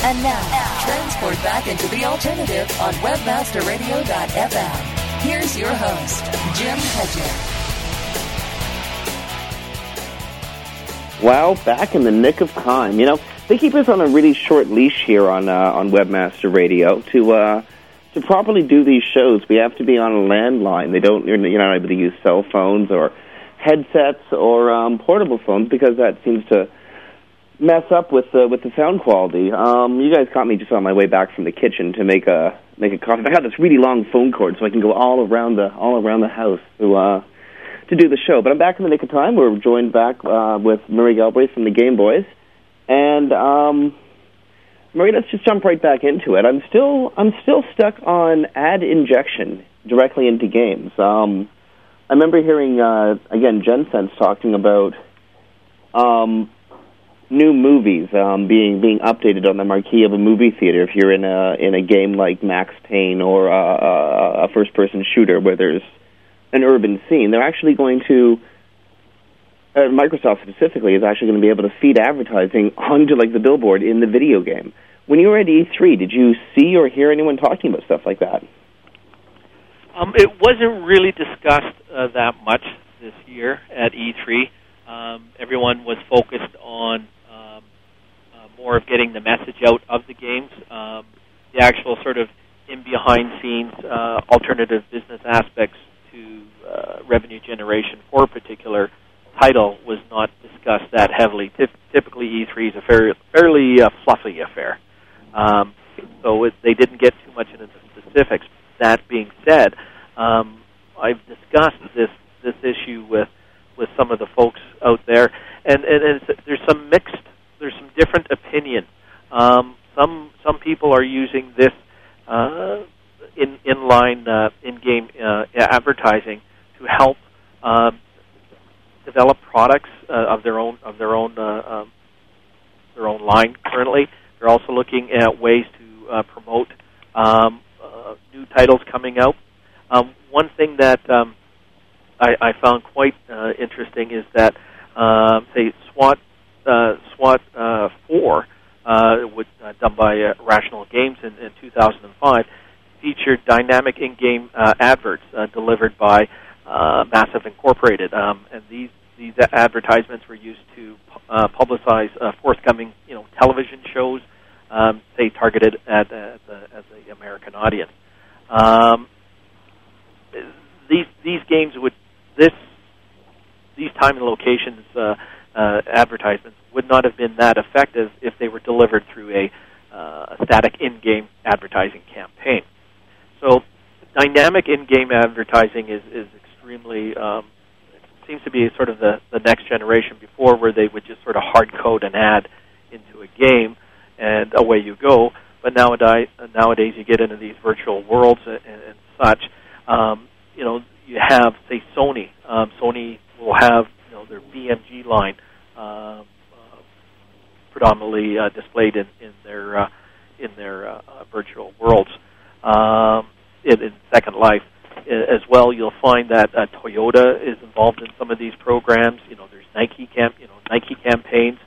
Speaker 1: And now, transport back into the alternative on WebmasterRadio.fm. Here's your host, Jim Hedger.
Speaker 2: Wow, back in the nick of time. You know, they keep us on a really short leash here on uh, on Webmaster Radio to uh, to properly do these shows. We have to be on a landline. They don't. You're not able to use cell phones or headsets or um, portable phones because that seems to mess up with the with the sound quality. Um, you guys caught me just on my way back from the kitchen to make a make a coffee. I got this really long phone cord, so I can go all around the all around the house to uh, to do the show. But I'm back in the nick of time. We're joined back uh, with Murray Galbraith from the Game Boys, and um, Murray, let's just jump right back into it. I'm still I'm still stuck on ad injection directly into games. Um, I remember hearing uh, again JenSense talking about um, new movies um, being being updated on the marquee of a movie theater. If you're in a in a game like Max Payne or a, a first person shooter where there's an urban scene, they're actually going to uh, Microsoft specifically is actually going to be able to feed advertising onto like the billboard in the video game. When you were at E3, did you see or hear anyone talking about stuff like that?
Speaker 12: Um, it wasn't really discussed uh, that much this year at E3. Um, everyone was focused on more of getting the message out of the games. Um, the actual sort of in behind scenes uh, alternative business aspects to uh, revenue generation for a particular title was not discussed that heavily. Typ- typically, E3 is a fairly, fairly uh, fluffy affair. Um, so it, they didn't get too much into the specifics. That being said, um, I've discussed this this issue with with some of the folks out there, and and, and there's some mixed, there's some different opinion. Um, some some people are using this uh, in inline uh, in-game uh, advertising to help uh, develop products uh, of their own of their own uh, um, their own line. Currently, they're also looking at ways to uh, promote um, uh, new titles coming out. Um, one thing that um, I, I found quite uh, interesting is that uh, say SWAT uh, SWAT uh, four, uh, with, uh, done by uh, Rational Games in, in 2005, featured dynamic in-game uh, adverts uh, delivered by uh, Massive Incorporated, um, and these these advertisements were used to uh, publicize uh, forthcoming you know television shows, um, say targeted at, at, the, at the American audience. Um, these these games would this these time and locations uh, uh, advertisements would not have been that effective if they were delivered through a, uh, static in-game advertising campaign. So, dynamic in-game advertising is is extremely um, seems to be sort of the the next generation. Before, where they would just sort of hard code an ad into a game, and away you go. But nowadays, nowadays you get into these virtual worlds and, and such. Um, you know, you have say Sony. Um, Sony will have you know their BMG line um, predominantly uh, displayed in, in their uh, in their uh, virtual worlds. Um, in, in Second Life, as well, you'll find that uh, Toyota is involved in some of these programs. You know, there's Nike camp, you know, Nike campaigns,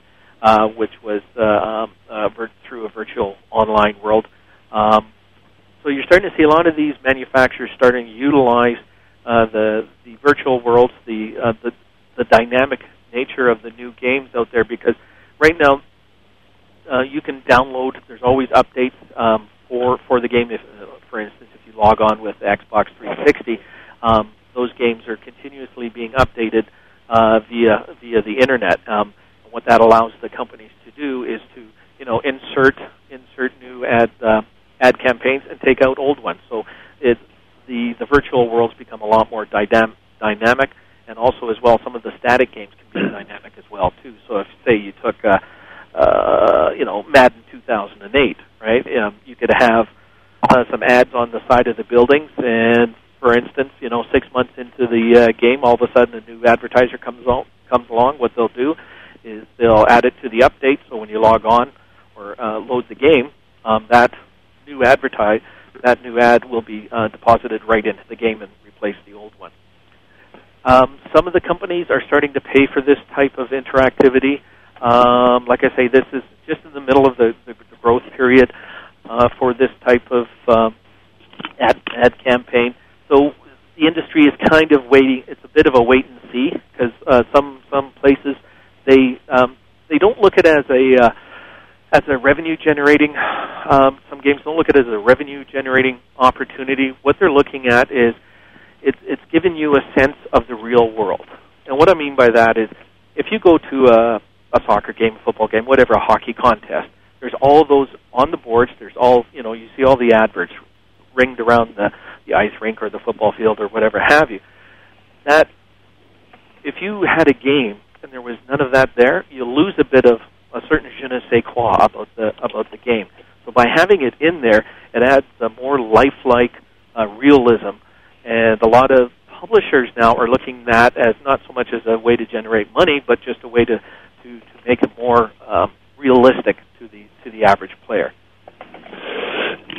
Speaker 12: uh, which was uh, um, uh, through a virtual online world. Um, so you're starting to see a lot of these manufacturers starting to utilize uh, the the virtual worlds, the uh, the the dynamic nature of the new games out there. Because right now, uh, you can download. There's always updates um, for for the game. If, uh, for instance, if you log on with Xbox 360, um, those games are continuously being updated uh, via via the internet. Um, what that allows the companies to do is to you know insert insert new ad uh, ad campaigns and take out old ones. So it the the virtual worlds become a lot more dynam- dynamic, and also as well some of the static games can be dynamic as well too. So if say you took uh, uh, you know Madden 2008, right? Um, you could have uh, some ads on the side of the buildings, and for instance, you know six months into the uh, game, all of a sudden a new advertiser comes on comes along. What they'll do is they'll add it to the update, so when you log on or uh, load the game, um, that new advertise that new ad will be uh, deposited right into the game and replace the old one. Um, some of the companies are starting to pay for this type of interactivity. Um, like I say, this is just in the middle of the, the, the growth period uh, for this type of um, ad, ad campaign. So the industry is kind of waiting. It's a bit of a wait and see because uh, some some places they um, they don't look at it as a uh, as a revenue generating. Um, some games don't look at it as a revenue generating opportunity. What they're looking at is it's it's giving you a sense of the real world. And what I mean by that is if you go to a, a soccer game, a football game, whatever, a hockey contest, there's all those on the boards. There's all you know. You see all the adverts ringed around the the ice rink or the football field or whatever have you. That if you had a game and there was none of that there, you lose a bit of a certain je ne sais quoi about the about the game. So by having it in there, it adds a more lifelike uh, realism, and a lot of publishers now are looking at that as not so much as a way to generate money, but just a way to to, to make it more um, realistic to the to the average player.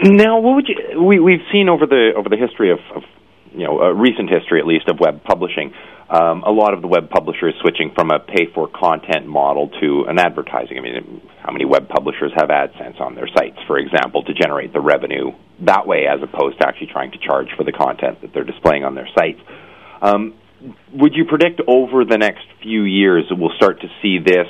Speaker 3: Now, what would you? We we've seen over the over the history of, of you know, a recent history at least of web publishing um, a lot of the web publishers switching from a pay for content model to an advertising. I mean, how many web publishers have AdSense on their sites, for example, to generate the revenue that way, as opposed to actually trying to charge for the content that they're displaying on their sites? Um, would you predict over the next few years that we'll start to see this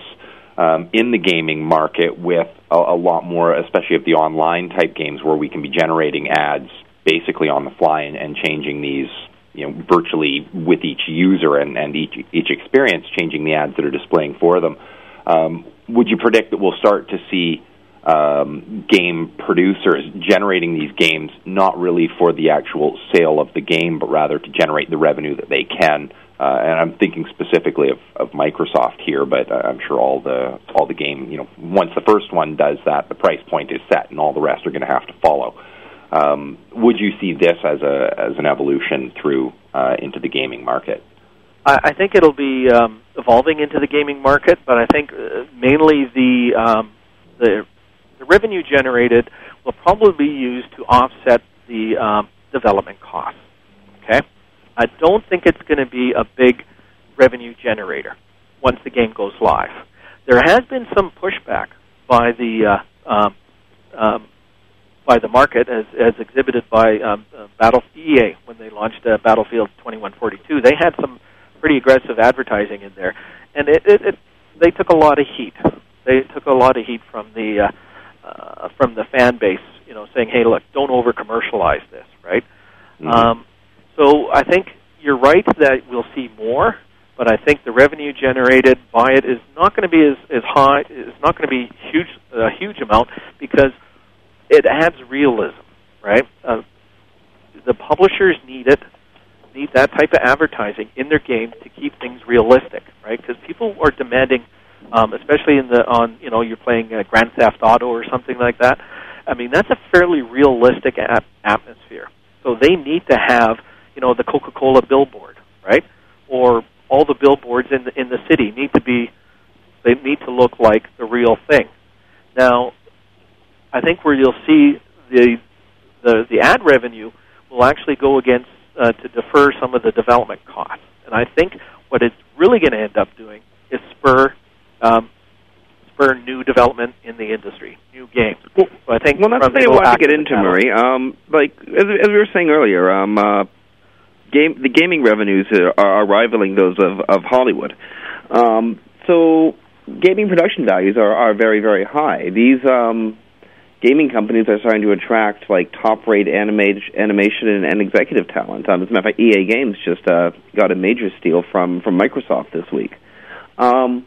Speaker 3: um, in the gaming market with a, a lot more, especially of the online type games, where we can be generating ads basically on the fly and, and changing these you know virtually with each user and, and each each experience changing the ads that are displaying for them. Um, would you predict that we'll start to see um, game producers generating these games not really for the actual sale of the game, but rather to generate the revenue that they can. Uh, and I'm thinking specifically of, of Microsoft here, but I'm sure all the all the game, you know, once the first one does that, the price point is set, and all the rest are going to have to follow. Um, would you see this as a as an evolution through uh, into the gaming market?
Speaker 12: I, I think it'll be um, evolving into the gaming market, but I think uh, mainly the um, the the revenue generated will probably be used to offset the um, development costs. Okay, I don't think it's going to be a big revenue generator once the game goes live. There has been some pushback by the uh, um, um, by the market, as, as exhibited by um, uh, Battle EA when they launched uh, Battlefield 2142. They had some pretty aggressive advertising in there, and it, it, it they took a lot of heat. They took a lot of heat from the uh, uh, from the fan base, you know, saying, "Hey, look, don't over commercialize this," right? Mm-hmm. Um, so I think you're right that we'll see more, but I think the revenue generated by it is not going to be as, as high. It's not going to be huge, a huge amount because it adds realism, right? Uh, the publishers need it, need that type of advertising in their game to keep things realistic, right? Because people are demanding, um, especially in the on you know you're playing uh, Grand Theft Auto or something like that. I mean that's a fairly realistic ap- atmosphere. So they need to have you know the Coca-Cola billboard, right? Or all the billboards in the in the city need to be they need to look like the real thing. Now, I think where you'll see the the, the ad revenue will actually go against uh, to defer some of the development costs. And I think what it's really going to end up doing is spur um, spur new development in the industry, new games. Well, so I think
Speaker 2: well, that's what I to get into, Murray. Um, like as, as we were saying earlier, um, uh, game the gaming revenues are, are rivaling those of of Hollywood. Um, so gaming production values are, are very very high. These um, gaming companies are starting to attract like top rate animation and, and executive talent. Um, as a matter of fact, EA Games just uh, got a major steal from from Microsoft this week. Um,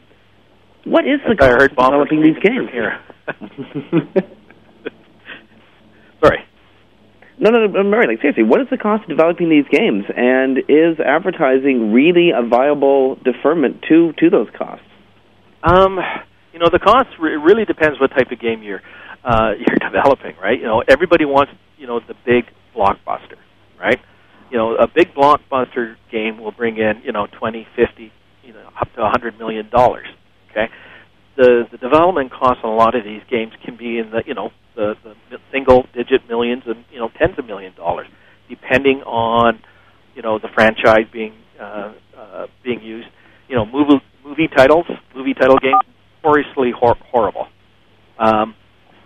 Speaker 2: what is the cost of developing these games?
Speaker 12: Here. Sorry.
Speaker 2: No, no, no, Murray. Like seriously, what is the cost of developing these games, and is advertising really a viable deferment to to those costs?
Speaker 12: Um, you know, the cost re- really depends what type of game you're uh, you're developing, right? You know, everybody wants you know the big blockbuster, right? You know, a big blockbuster game will bring in you know twenty, fifty, you know, up to a hundred million dollars. Okay, the the development costs on a lot of these games can be in the you know the, the single digit millions and you know tens of million dollars, depending on you know the franchise being uh, uh, being used. You know, movie movie titles, movie title games, notoriously hor- horrible. Um,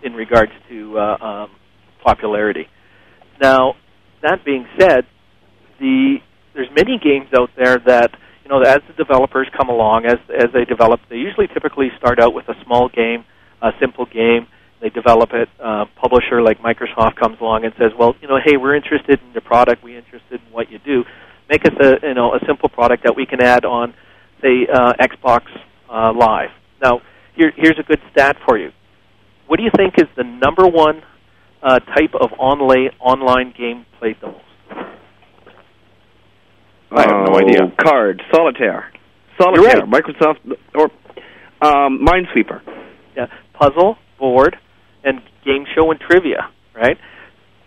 Speaker 12: in regards to uh, um, popularity. Now, that being said, the there's many games out there that you know as the developers come along, as as they develop, they usually typically start out with a small game, a simple game. They develop it. Uh, publisher like Microsoft comes along and says, "Well, you know, hey, we're interested in your product. We're interested in what you do. Make us a you know a simple product that we can add on, say, uh, Xbox uh, Live." Now, here, here's a good stat for you. What do you think is the number one uh, type of online online game played the most?
Speaker 2: I have no idea. Card, solitaire, solitaire,
Speaker 12: right.
Speaker 2: Microsoft or um, Minesweeper.
Speaker 12: Yeah, puzzle, board, and game show and trivia. Right,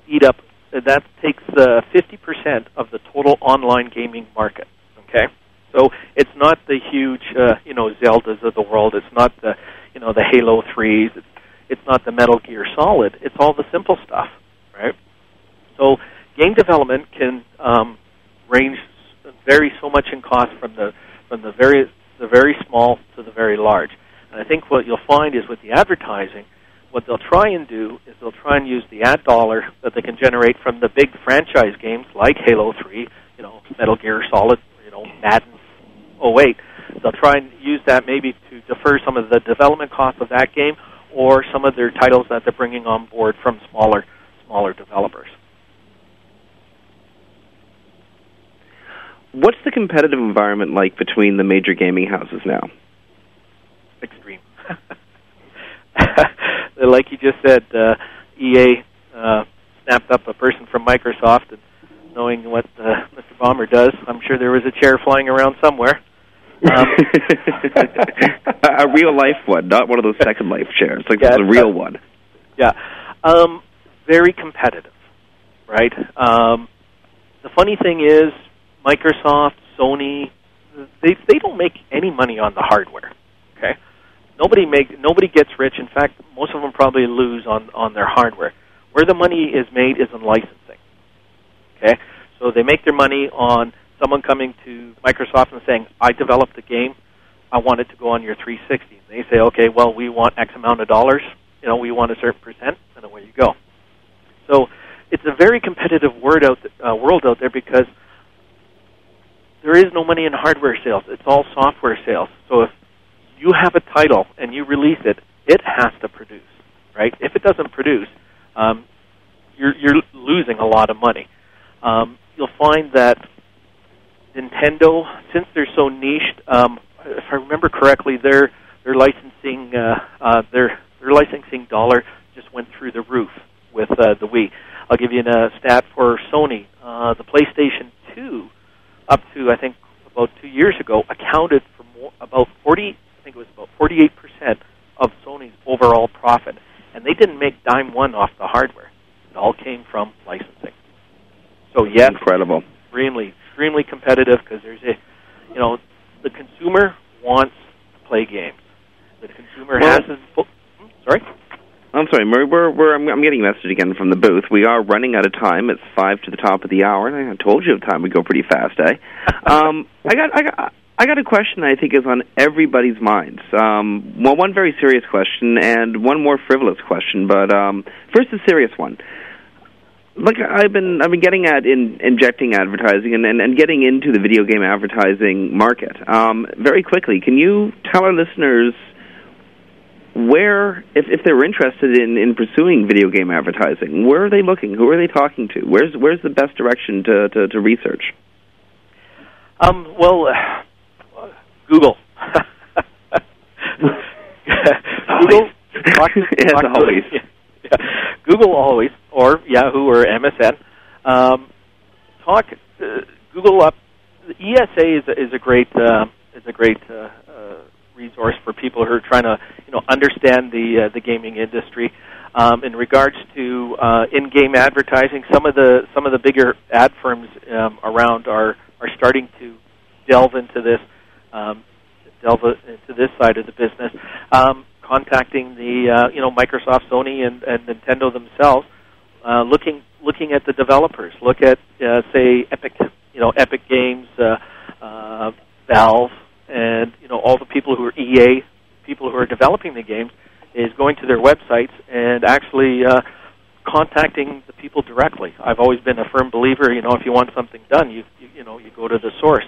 Speaker 12: eat up. That takes uh, fifty uh, percent of the total online gaming market. Okay, so it's not the huge, uh, you know, Zeldas of the world. It's not the, you know, the Halo threes. It's it's not the Metal Gear Solid. It's all the simple stuff, right? So game development can um, range vary so much in cost from the from the very the very small to the very large. And I think what you'll find is with the advertising, what they'll try and do is they'll try and use the ad dollar that they can generate from the big franchise games like Halo 3, you know, Metal Gear Solid, you know, Madden 08. They'll try and use that maybe to defer some of the development costs of that game or some of their titles that they're bringing on board from smaller smaller developers.
Speaker 2: What's the competitive environment like between the major gaming houses now?
Speaker 12: Extreme. like you just said uh, EA uh, snapped up a person from Microsoft, and knowing what uh, Mr. Ballmer does, I'm sure there was a chair flying around somewhere. Um,
Speaker 2: a real life one, not one of those Second Life chairs. Like
Speaker 12: Yeah,
Speaker 2: a real one.
Speaker 12: Yeah. Um, very competitive, right? Um, the funny thing is, Microsoft, Sony, they they don't make any money on the hardware. Okay, nobody make nobody gets rich. In fact, most of them probably lose on on their hardware. Where the money is made is in licensing. Okay, so they make their money on someone coming to Microsoft and saying, "I developed a game. I want it to go on your 360." And they say, "Okay, well, we want X amount of dollars. You know, we want a certain percent, and away you go." So it's a very competitive word out th- uh, world out there because there is no money in hardware sales. It's all software sales. So if you have a title and you release it, it has to produce, right? If it doesn't produce, um, you're you're losing a lot of money. Um, you'll find that Nintendo, since they're so niched, um, if I remember correctly, their their licensing uh, uh, their their licensing dollar just went through the roof with uh, the Wii. I'll give you a stat for Sony. Uh, the PlayStation 2, up to I think about two years ago, accounted for more, about 40. I think it was about 48 percent of Sony's overall profit, and they didn't make dime one off the hardware. It all came from licensing. So yes,
Speaker 2: incredible,
Speaker 12: extremely, extremely competitive because there's a, you know, the consumer wants to play games. The consumer
Speaker 2: Well-
Speaker 12: has his. hmm, Sorry.
Speaker 2: I'm sorry, Murray. We're, we're I'm, I'm getting a message again from the booth. We are running out of time. It's five to the top of the hour, and I told you of time would go pretty fast, eh? um, I got I got I got a question that I think is on everybody's minds. Um, well, one very serious question and one more frivolous question. But um, first, a serious one. Look, I've been I've been getting at in injecting advertising and, and, and getting into the video game advertising market. Um, very quickly, can you tell our listeners where, if, if they're interested in, in pursuing video game advertising, where are they looking? Who are they talking to? Where's where's the best direction to, to, to research?
Speaker 12: Um, well, uh, Google. Google. Talk to,
Speaker 2: As
Speaker 12: talk to-
Speaker 2: always.
Speaker 12: yeah. Google always, or Yahoo or MSN. Um, talk. Uh, Google up. The ESA is a, is a great uh, is a great uh, uh, resource for people who are trying to you know understand the uh, the gaming industry. Um, in regards to uh, in-game advertising, some of the some of the bigger ad firms um, around are are starting to delve into this um, delve into this side of the business, um, contacting the uh, you know Microsoft, Sony, and, and Nintendo themselves, uh, looking looking at the developers. Look at uh, say Epic, you know Epic Games, uh, uh, Valve, and you know all the people who are EA, people who are developing the games, is going to their websites and actually uh, contacting the people directly. I've always been a firm believer. You know, if you want something done, you you, you know you go to the source.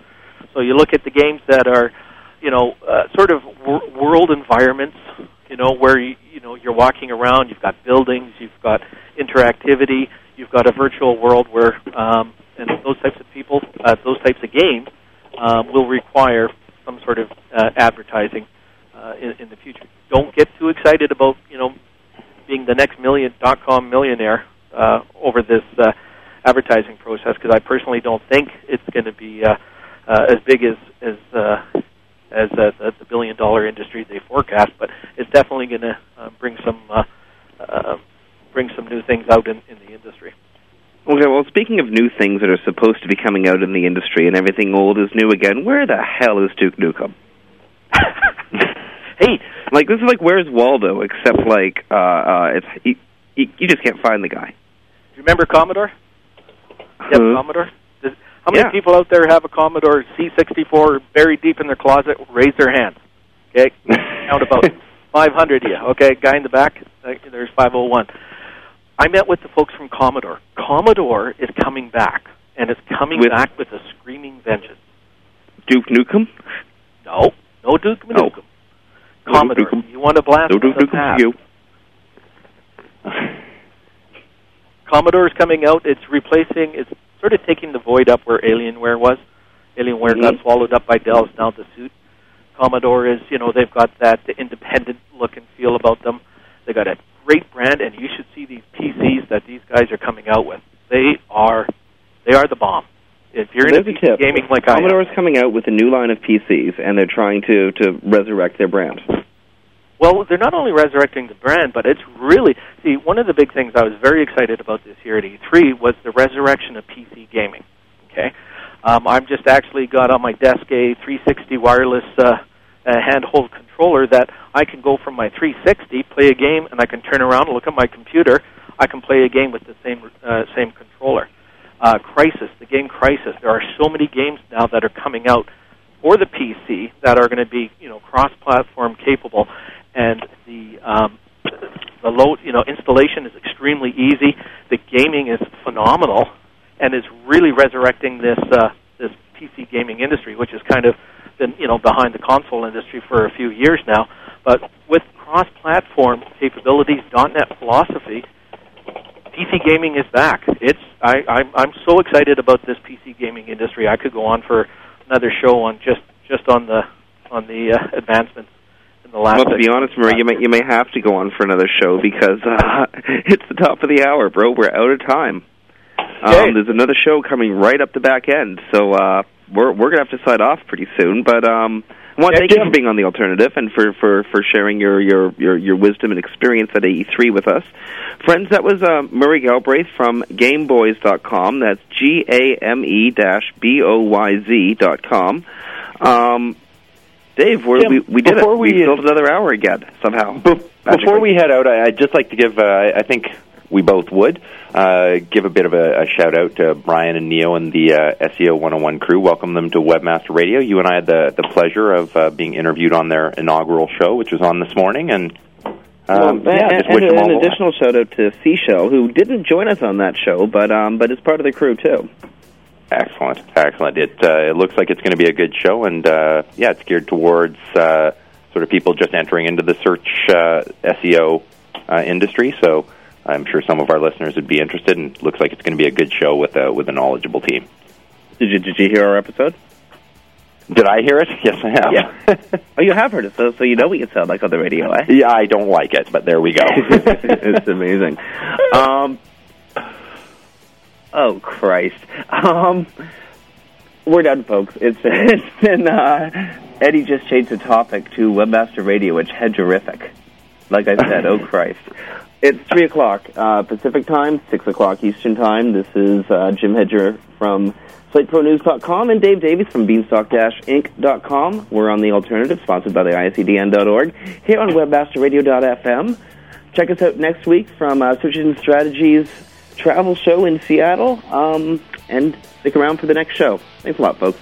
Speaker 12: So you look at the games that are, you know, uh, sort of wor- world environments. You know, where you you know you're walking around. You've got buildings. You've got interactivity. You've got a virtual world where, um, and those types of people, uh, those types of games, um, will require some sort of uh, advertising uh, in, in the future. Don't get too excited about you know being the next million dot com millionaire uh, over this uh, advertising process because I personally don't think it's going to be uh, uh, as big as as uh, as uh, the, the billion dollar industry they forecast, but it's definitely going to uh, bring some uh, uh, bring some new things out in, in the industry.
Speaker 2: Okay, well, speaking of new things that are supposed to be coming out in the industry and everything old is new again, where the hell is Duke Nukem?
Speaker 12: hey,
Speaker 2: like this is like where's Waldo? Except like uh, uh, it's you, you, you just can't find the guy.
Speaker 12: Do you remember Commodore? Have a Commodore? Does, how many
Speaker 2: Yeah.
Speaker 12: people out there have a Commodore C64 buried deep in their closet? Raise their hand. Okay, count about 500 of you. Okay, guy in the back. uh, There's 501. I met with the folks from Commodore. Commodore is coming back, and it's coming
Speaker 2: With-
Speaker 12: back with a screaming vengeance.
Speaker 2: Duke Nukem?
Speaker 12: No, no Duke Nukem.
Speaker 2: No. No
Speaker 12: Commodore.
Speaker 2: Duke Nukem.
Speaker 12: You want to blast?
Speaker 2: No Duke Nukem you.
Speaker 12: Commodore is coming out. It's replacing. It's sort of taking the void up where Alienware was. Alienware got
Speaker 2: Mhm.
Speaker 12: swallowed up by Dell. It's now the suit. Commodore is, you know, they've got that independent look and feel about them. They got a great brand, and you should see these PCs that these guys are coming out with. They are they are the bomb. If you're into
Speaker 2: tip.
Speaker 12: gaming like I am,
Speaker 2: Commodore's coming out with a new line of PCs, and they're trying to to resurrect their brand.
Speaker 12: Well, they're not only resurrecting the brand, but it's really see one of the big things I was very excited about this year at E3 was the resurrection of PC gaming. Okay, um, I've just actually got on my desk a 360 wireless uh, uh, handheld controller that I can go from my 360, play a game, and I can turn around and look at my computer. I can play a game with the same uh, same controller. Uh, Crysis, the game Crysis. There are so many games now that are coming out for the PC that are going to be you know cross-platform capable, and the um, the load you know installation is extremely easy. The gaming is phenomenal, and is really resurrecting this uh, this PC gaming industry, which is kind of been you know behind the console industry for a few years now. But with cross-platform capabilities, .NET philosophy, PC gaming is back. It's I, I'm I'm so excited about this PC gaming industry. I could go on for another show on just just on the on the uh, advancements in the last.
Speaker 2: Well, to be honest, Murray, you may you may have to go on for another show because uh, it's the top of the hour, bro. We're out of time. Um, there's another show coming right up the back end, so uh, we're we're gonna have to sign off pretty soon. But um, I want to thank you for being on the alternative and for, for, for sharing your, your, your, your wisdom and experience at AE3 with us. Friends, that was uh, Murray Galbraith from Game-Boyz.com. That's G A M E dash B O Y Z dot com. Um, Dave, we're,
Speaker 3: Tim,
Speaker 2: we we did it.
Speaker 3: we-
Speaker 2: we filled another hour again somehow.
Speaker 3: Before we head out, I- I'd just like to give, uh, I think we both would, uh, give a bit of a, a shout out to Brian and Neo and the uh, SEO 101 crew. Welcome them to Webmaster Radio. You and I had the, the pleasure of uh, being interviewed on their inaugural show, which was on this morning, and um,
Speaker 2: Well,
Speaker 3: yeah,
Speaker 2: and, and an additional shout out to Seashell, who didn't join us on that show, but um, but is part of the crew too.
Speaker 3: Excellent, excellent. It uh, it looks like it's going to be a good show, and uh, yeah, it's geared towards uh, sort of people just entering into the search uh, SEO uh, industry. So I'm sure some of our listeners would be interested, and it looks like it's going to be a good show with a with a knowledgeable team.
Speaker 2: Did you did you hear our episode?
Speaker 3: Did I hear it? Yes, I have.
Speaker 2: Yeah. oh, you have heard it, so so you know what you sound like on the radio, eh?
Speaker 3: Yeah, I don't like it, but there we go.
Speaker 2: it's amazing. Um, oh Christ. Um, we're done, folks. It's it's been uh, Eddie just changed the topic to Webmaster Radio, which hedgerific. Like I said, oh Christ. It's three o'clock uh, Pacific time, six o'clock Eastern time. This is uh, Jim Hedger from SiteProNews.com and Dave Davies from Beanstalk-Inc.com. We're on the alternative, sponsored by the ISEDB.org, here on WebmasterRadio.fm. Check us out next week from uh, Search Engine Strategies travel show in Seattle, um, and stick around for the next show. Thanks a lot, folks.